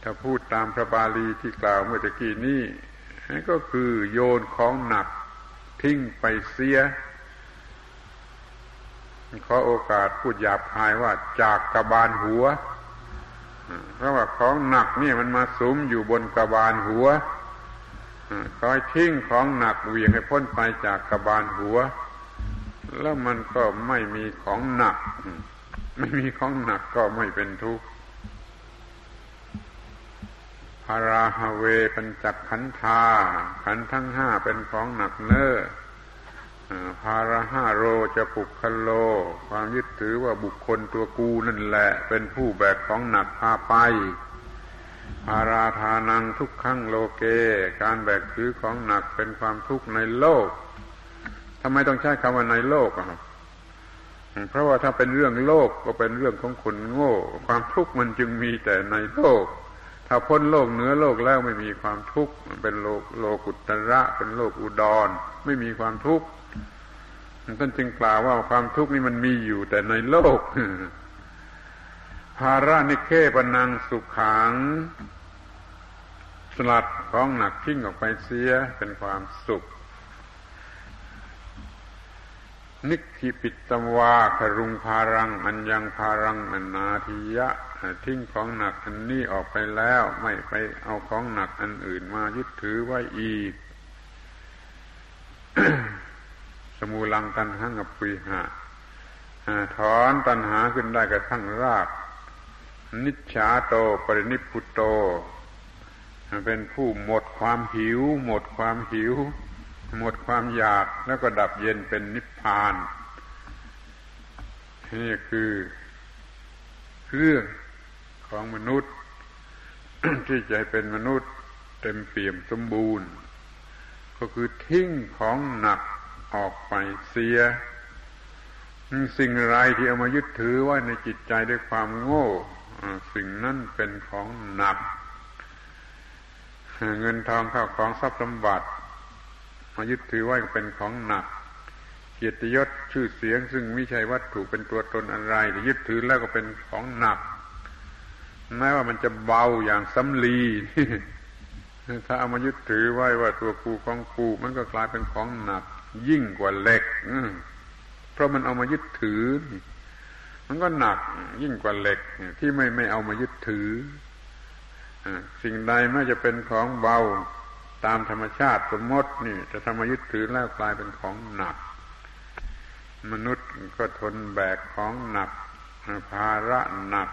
ถ้าพูดตามพระบาลีที่กล่าวเมื่อตะกี้นี้ ก็คือโยนของหนักทิ้งไปเสีย ขอโอกาสพูดหยาบคายว่าจากกระบาลหัว เพราะว่าของหนักนี่มันมาสุมอยู่บนกระบาลหัวคอยทิ้งของหนักเวียงให้พ้นไปจากกระบาลหัว แล้วมันก็ไม่มีของหนัก ไม่มีของหนักก็ไม่เป็นทุกข์าราฮเวเป็นจักขันธา ขันทั้งห้าเป็นของหนักเน้อพาราห้าโรจะปุกคโล ความยึดถือว่าบุคคลตัวกูนั่นแหละ เป็นผู้แบกของหนักพาไปพาราทานังทุกขังโลเก การแบกถือของหนักเป็นความทุกข์ในโลกทำไมต้องใช้คำว่าในโลกอะเพราะว่าถ้าเป็นเรื่องโลกก็เป็นเรื่องของคนโง่ ความทุกข์มันจึงมีแต่ในโลก ถ้าพ้นโลกเหนือโลกแล้วไม่มีความทุกข์เป็นโลกโลกุตระเป็นโลกอุดร ไม่มีความทุกข์ท่านจึงกล่าวว่าความทุกข์นี่มันมีอยู่แต่ในโลก ภาระนิเคปนังสุขังสลัดของหนักทิ้งออกไปเสียเป็นความสุข นิคิปิตวาครุงพารัง อัญญังพารังอนาทิยะ ทิ้งของหนักอันนี้ออกไปแล้ว ไม่ไปเอาของหนักอันอื่นมายึดถือไว้อีก สมูลังตันหังอปุยหะถอนตันหาขึ้นได้กระทั่งราก นิชาโตปรินิพุโต เป็นผู้หมดความหิว หมดความหิว หมดความอยากแล้วก็ดับเย็นเป็นนิพพานนี่คือเรื่องของมนุษย์ ที่จะเป็นมนุษย์เต็มเปี่ยมสมบูรณ์ ก็คือทิ้งของหนักออกไปเสีย สิ่งไรที่เอามายึดถือไว้ในจิตใจด้วยความโง่ สิ่งนั้นเป็นของหนัก เงินทองข้าวของทรัพย์สมบัติ มายึดถือว่าเป็นของหนัก เกียรติยศชื่อเสียง ซึ่งไม่ใช่วัตถุเป็นตัวตนอะไรแต่ยึดถือแล้วก็เป็นของหนักแม้ว่ามันจะเบาอย่างสำลีถ้าเอามายึดถือไว้ว่าตัวกูของกูมันก็กลายเป็นของหนัก ยิ่งกว่าเหล็กเพราะมันเอามายึดถือ มันก็หนัก ยิ่งกว่าเหล็กที่ไม่ไม่เอามายึดถือสิ่งใดไม่จะเป็นของเบา ตามธรรมชาติสมมตินี่จะทำมายึดถือแล้วกลายเป็นของหนัก มนุษย์ก็ทนแบกของหนัก ภาระหนัก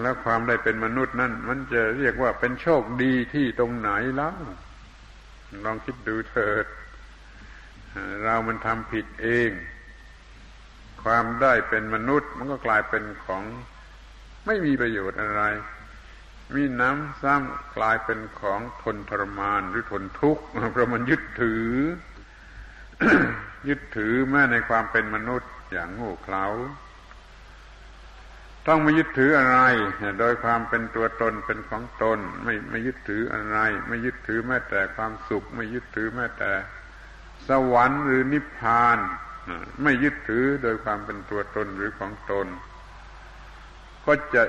แล้วความได้เป็นมนุษย์นั่นมันจะเรียกว่าเป็นโชคดีที่ตรงไหนแล้วลองคิดดูเถิด เรามันทำผิดเอง ความได้เป็นมนุษย์มันก็กลายเป็นของไม่มีประโยชน์อะไร มีน้ำซ้ำกลายเป็นของทนทรมานหรือทนทุกข์เพราะมันยึดถือ ยึดถือแม้ในความเป็นมนุษย์อย่างโง่เขลาต้องไม่ยึดถืออะไร โดยความเป็นตัวตนเป็นของตน ไม่ไม่ยึดถืออะไร ไม่ยึดถือแม้แต่ความสุข ไม่ยึดถือแม้แต่ สวรรค์หรือนิพพาน ไม่ยึดถือโดยความเป็นตัวตนหรือของตน ก็จะ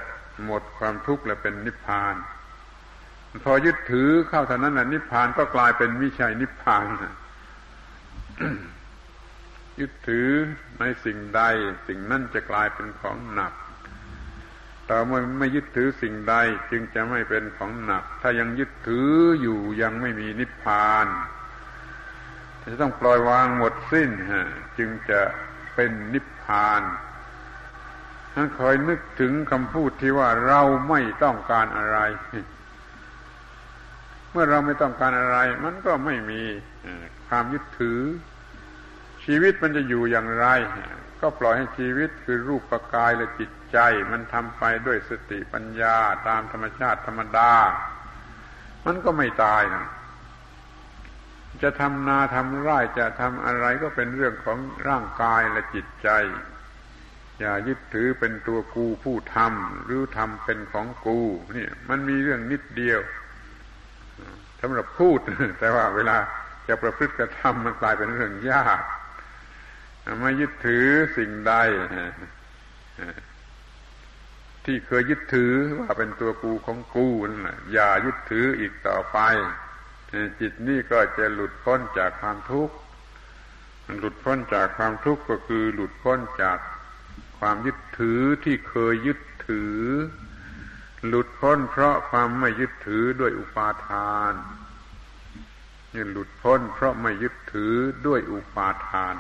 หมดความทุกข์และเป็นนิพพาน พอยึดถือเข้าเท่านั้นนะนิพพานก็กลายเป็นวิชัยนิพพานยึดถือในสิ่งใด สิ่งนั้นจะกลายเป็นของหนักแต่เมื่อไม่ยึดถือสิ่งใดจึงจะไม่เป็นของหนัก ถ้ายังยึดถืออยู่ยังไม่มีนิพพานจะต้องปล่อยวางหมดสิ้นจึงจะเป็นนิพพาน คอยนึกถึงคำพูดที่ว่าเราไม่ต้องการอะไร เมื่อเราไม่ต้องการอะไร มันก็ไม่มีความยึดถือ ชีวิตมันจะอยู่อย่างไร ก็ปล่อยให้ชีวิตคือรูปปกายและจิตใจ มันทำไปด้วยสติปัญญาตามธรรมชาติธรรมดา มันก็ไม่ตายนะจะทำนาทำไร่จะทำอะไรก็เป็นเรื่องของร่างกายและจิตใจ อย่ายึดถือเป็นตัวกูผู้ทำหรือทำเป็นของกูนี่มันมีเรื่องนิดเดียวสำหรับพูด แต่ว่าเวลาจะประพฤติกระทำมันกลายเป็นเรื่องยากไม่ยึดถือสิ่งใดที่เคยยึดถือว่าเป็นตัวกูของกูนั่นแหละอย่ายึดถืออีกต่อไป จิตนี่ก็จะหลุดพ้นจากความทุกข์หลุดพ้นจากความทุกข์ก็คือหลุดพ้นจาก ความยึดถือที่เคยยึดถือ หลุดพ้นเพราะความไม่ยึดถือด้วยอุปาทานนี่หลุดพ้นเพราะไม่ยึดถือด้วยอุปาทาน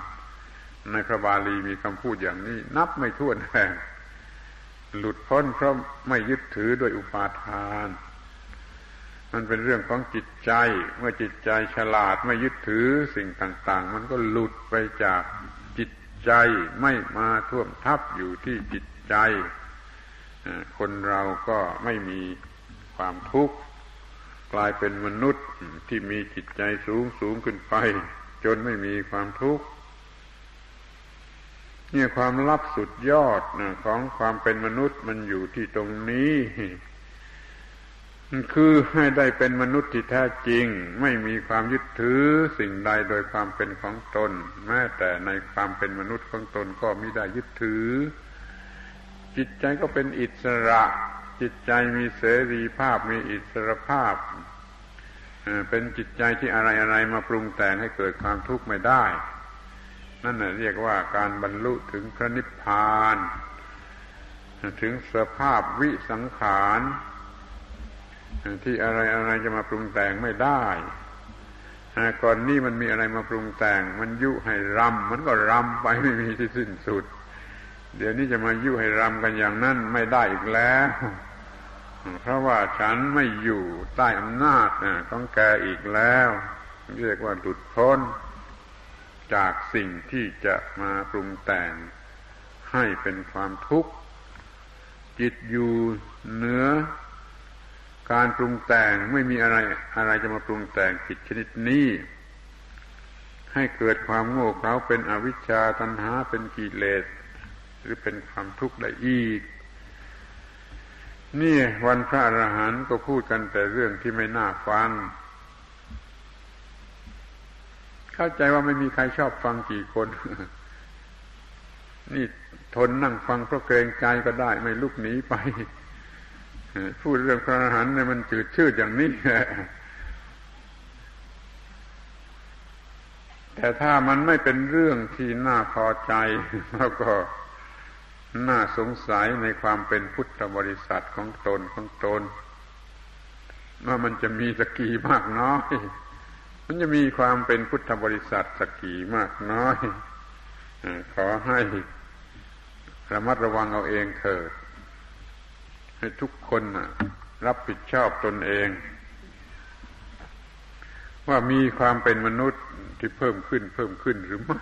ในพระบาลีมีคำพูดอย่างนี้ นับไม่ถ้วนแห่งหลุดพ้นเพราะไม่ยึดถือด้วยอุปาทาน มันเป็นเรื่องของจิตใจ เมื่อจิตใจฉลาดไม่ยึดถือสิ่งต่าง ๆ มันก็หลุดไปจาก ใจไม่มาท่วมทับอยู่ที่จิตใจ คนเราก็ไม่มีความทุกข์กลายเป็นมนุษย์ที่มีจิตใจสูงสูงขึ้นไป จนไม่มีความทุกข์เนี่ยความลับสุดยอดของความเป็นมนุษย์มันอยู่ที่ตรงนี้ คือให้ได้เป็นมนุษย์ที่แท้จริง ไม่มีความยึดถือสิ่งใดโดยความเป็นของตน แม้แต่ในความเป็นมนุษย์ของตนก็มิได้ยึดถือ จิตใจก็เป็นอิสระ จิตใจมีเสรีภาพมีอิสรภาพเป็นจิตใจที่อะไรอะไรมาปรุงแต่งให้เกิดความทุกข์ไม่ได้ นั่นเรียกว่าการบรรลุถึงพระนิพพาน ถึงสภาพวิสังขาร ที่อะไรอะไรจะมาปรุงแต่งไม่ได้ก่อนนี้มันมีอะไรมาปรุงแต่ง มันยุให้รำมันก็รำไปไม่มีที่สิ้นสุด เดี๋ยวนี้จะมายุให้รำกันอย่างนั้นไม่ได้อีกแล้ว เพราะว่าฉันไม่อยู่ใต้อำนาจของแกอีกแล้ว เรียกว่าหลุดพ้น จากสิ่งที่จะมาปรุงแต่ง ให้เป็นความทุกข์จิตอยู่เหนือ การปรุงแต่งไม่มีอะไรอะไรจะมาปรุงแต่งจิตชนิดนี้ ให้เกิดความโง่เขลาเป็นอวิชชาตัณหาเป็นกิเลส หรือเป็นความทุกข์ได้อีก นี่วันพระอรหันต์ก็พูดกันแต่เรื่องที่ไม่น่าฟังเข้าใจว่าไม่มีใครชอบฟังกี่คน นี่ทนนั่งฟังเพราะเกรงใจก็ได้ ไม่ลุกหนีไป พูดเรื่องพระอรหันต์เนี่ยมันจืดชืดอย่างนี้แต่ถ้ามันไม่เป็นเรื่องที่น่าพอใจ แล้วก็น่าสงสัยในความเป็นพุทธบริษัทของตนของตน ว่ามันจะมีสกีมากน้อย มันจะมีความเป็นพุทธบริษัทสกีมากน้อยขอให้ระมัดระวังเอาเองเถิด ให้ทุกคนรับผิดชอบตนเอง ว่ามีความเป็นมนุษย์ที่เพิ่มขึ้นเพิ่มขึ้นหรือไม่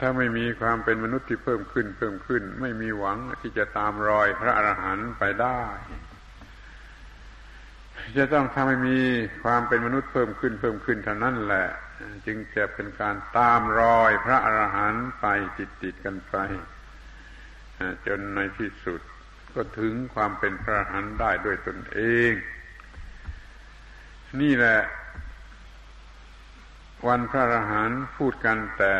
ถ้าไม่มีความเป็นมนุษย์ที่เพิ่มขึ้นเพิ่มขึ้น ไม่มีหวังที่จะตามรอยพระอรหันต์ไปได้ จะต้องทำให้มีความเป็นมนุษย์เพิ่มขึ้นเพิ่มขึ้นเท่านั้นแหละ จึงจะเป็นการตามรอยพระอรหันต์ไปติดติดกันไปจนในที่สุด ก็ถึงความเป็นพระหันได้ด้วยตนเอง นี่แหละ วันพระอรหันต์พูดกันแต่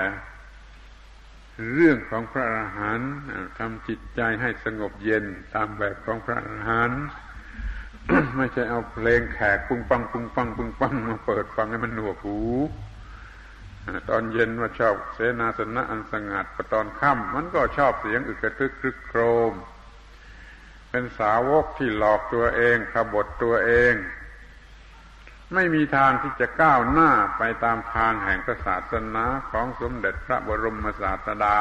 เรื่องของพระอรหันต์ทำจิตใจให้สงบเย็นตามแบบของพระอรหันต์ไม่ใช่เอาเพลงแขกปุ้งปังปุ้งปังปุ้งปังมาเปิดฟังให้มันหนวกหูตอนเย็นว่าชอบเสนาสนะอันสงัดพอตอนค่ำมันก็ชอบเสียงอึกกระทึกครึกโครม เป็นสาวกที่หลอกตัวเองขบฏตัวเอง ไม่มีทางที่จะก้าวหน้าไปตามทางแห่งศาสนาของสมเด็จพระบรมศาสดา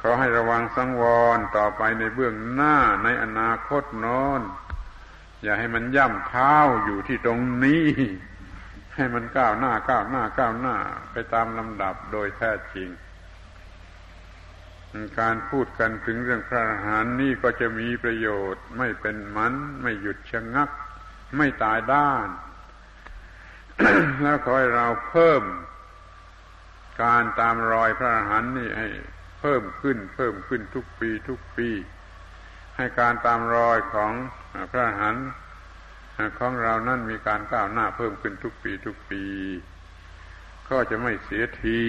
ขอให้ระวังสังวรต่อไปในเบื้องหน้าในอนาคตโน้นอย่าให้มันย่ำเท้าอยู่ที่ตรงนี้ ให้มันก้าวหน้าก้าวหน้าก้าวหน้า ไปตามลำดับโดยแท้จริง การพูดกันถึงเรื่องพระอรหันต์นี่ก็จะมีประโยชน์ ไม่เป็นมันไม่หยุดชะงัก ไม่ตายด้าน แล้วขอให้เราเพิ่ม การตามรอยพระอรหันต์นี่ให้ เพิ่มขึ้น เพิ่มขึ้นทุกปีทุกปี ให้การตามรอยของพระอรหันต์ของเรานั่นมีการก้าวหน้าเพิ่มขึ้นทุกปีทุกปี ก็จะไม่เสียที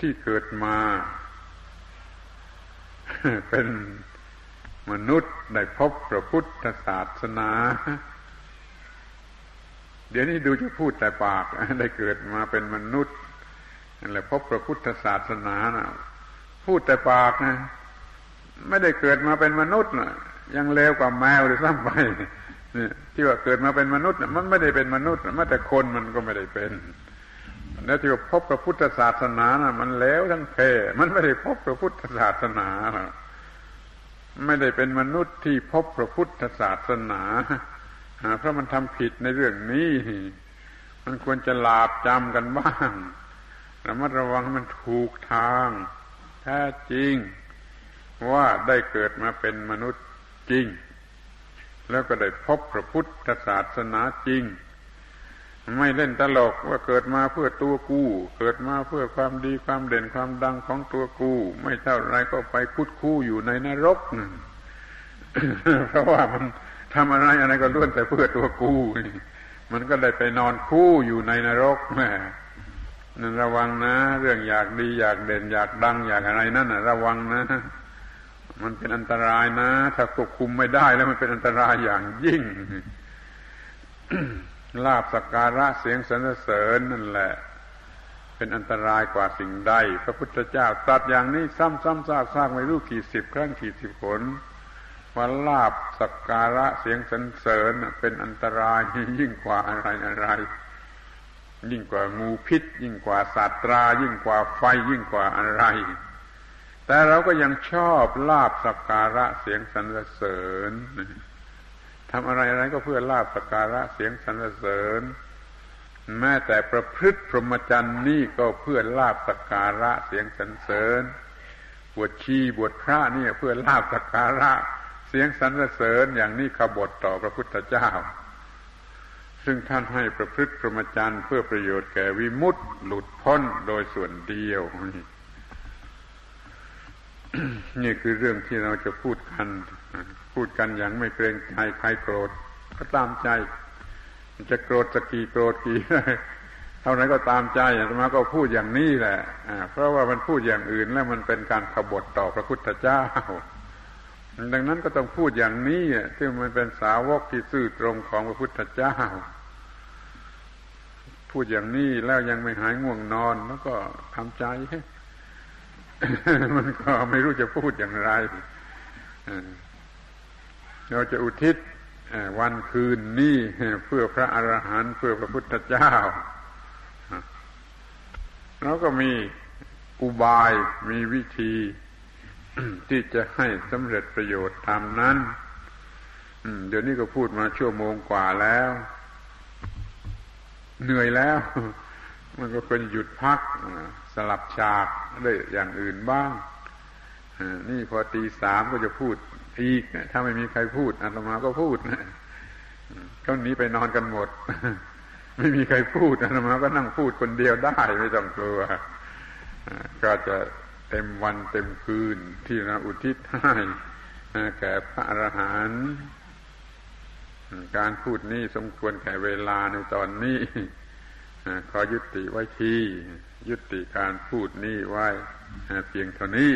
ที่เกิดมา เป็นมนุษย์ได้พบพระพุทธศาสนา เดี๋ยวนี้ดูจะพูดแต่ปาก ได้เกิดมาเป็นมนุษย์นั่นแหละพบพระพุทธศาสนานะพูดแต่ปากนะ ไม่ได้เกิดมาเป็นมนุษย์นะยังเลวกว่าแมวหรือซ้ำไปที่ว่าเกิดมาเป็นมนุษย์ มันไม่ได้เป็นมนุษย์แม้แต่คนมันก็ไม่ได้เป็น แล้วที่พบพระพุทธศาสนานะมันเลวทั้งเพมันไม่ได้พบพระพุทธศาสนาไม่ได้เป็นมนุษย์ที่พบพระพุทธศาสนาเพราะมันทำผิดในเรื่องนี้ มันควรจะลาบจำกันบ้างระมัดระวังมันถูกทางแท้จริง ว่าได้เกิดมาเป็นมนุษย์จริง แล้วก็ได้พบพระพุทธศาสนาจริง ไม่เล่นตลกว่าเกิดมาเพื่อตัวกู เกิดมาเพื่อความดีความเด่นความดังของตัวกู ไม่เท่าไรก็ไปคุดคู่อยู่ในนรกนั่เพราะว่ามันทำอะไรอะไรก็ล้วนแต่เพื่อตัวกูมันก็ได้ไปนอนคู่อยู่ในนรกแม่นั่นระวังนะ เรื่องอยากดีอยากเด่นอยากดังอยากอะไรนั่นนะระวังนะ มันเป็นอันตรายนะ ถ้าควบคุมไม่ได้แล้วมันเป็นอันตรายอย่างยิ่ง ลาบสักการะเสียงสรรเสริญนั่นแหละ เป็นอันตรายกว่าสิ่งใด พระพุทธเจ้าตรัสอย่างนี้ซ้ำๆซากๆไม่รู้กี่สิบครั้งกี่สิบผลว่าลาบสักการะเสียงสรรเสริญเป็นอันตรายยิ่งกว่าอะไรอะไร ยิ่งกว่างูพิษ ยิ่งกว่าสัตรา ยิ่งกว่าไฟยิ่งกว่าอะไร แต่เราก็ยังชอบลาบสักการะเสียงสรรเสริญ ทำอะไรอะไรก็เพื่อลาบสักการะเสียงสรรเสริญ แม้แต่ประพฤติพรหมจรรย์นี่ก็เพื่อลาบสักการะเสียงสรรเสริญ บวชชีบวชพระนี่เพื่อลาบสักการะ เสียงสรรเสริญอย่างนี้ขบฏต่อพระพุทธเจ้า ซึ่งท่านให้ประพฤติพรหมจรรย์เพื่อประโยชน์แก่วิมุตติหลุดพ้นโดยส่วนเดียวนี่นี่คือเรื่องที่เราจะพูดกัน พูดกันอย่างไม่เกรงใจใครโกรธ ก็ตามใจ จะโกรธสกี่โกรธกี่เท่านั้นก็ตามใจอาตมาก็พูดอย่างนี้แหละเพราะว่ามันพูดอย่างอื่นแล้วมันเป็นการขบฏต่อพระพุทธเจ้า ดังนั้นก็ต้องพูดอย่างนี้ที่มันเป็นสาวกที่ซื่อตรงของพระพุทธเจ้า พูดอย่างนี้แล้วยังไม่หายง่วงนอนแล้วก็ทำใจ มันก็ไม่รู้จะพูดอย่างไร เราจะอุทิศวันคืนนี้เพื่อพระอรหันต์เพื่อพระพุทธเจ้าแล้วก็มีอุบายมีวิธี ที่จะให้สำเร็จประโยชน์ตามนั้นเดี๋ยวนี้ก็พูดมาชั่วโมงกว่าแล้ว เหนื่อยแล้ว มันก็ควรหยุดพักสลับฉากได้อย่างอื่นบ้างนี่พอตีสามก็จะพูด อีกถ้าไม่มีใครพูดอาตมาก็พูดนะก็หนีไปนอนกันหมด ไม่มีใครพูดอาตมาก็นั่งพูดคนเดียวได้ไม่ต้องกลัวก็จะเต็มวันเต็มคืนที่เราอุทิศให้แก่พระอรหันต์การพูดนี้สมควรแก่เวลาในตอนนี้ขอยุติไว้ที่ ยุติการพูดนี้ไว้เพียงเท่านี้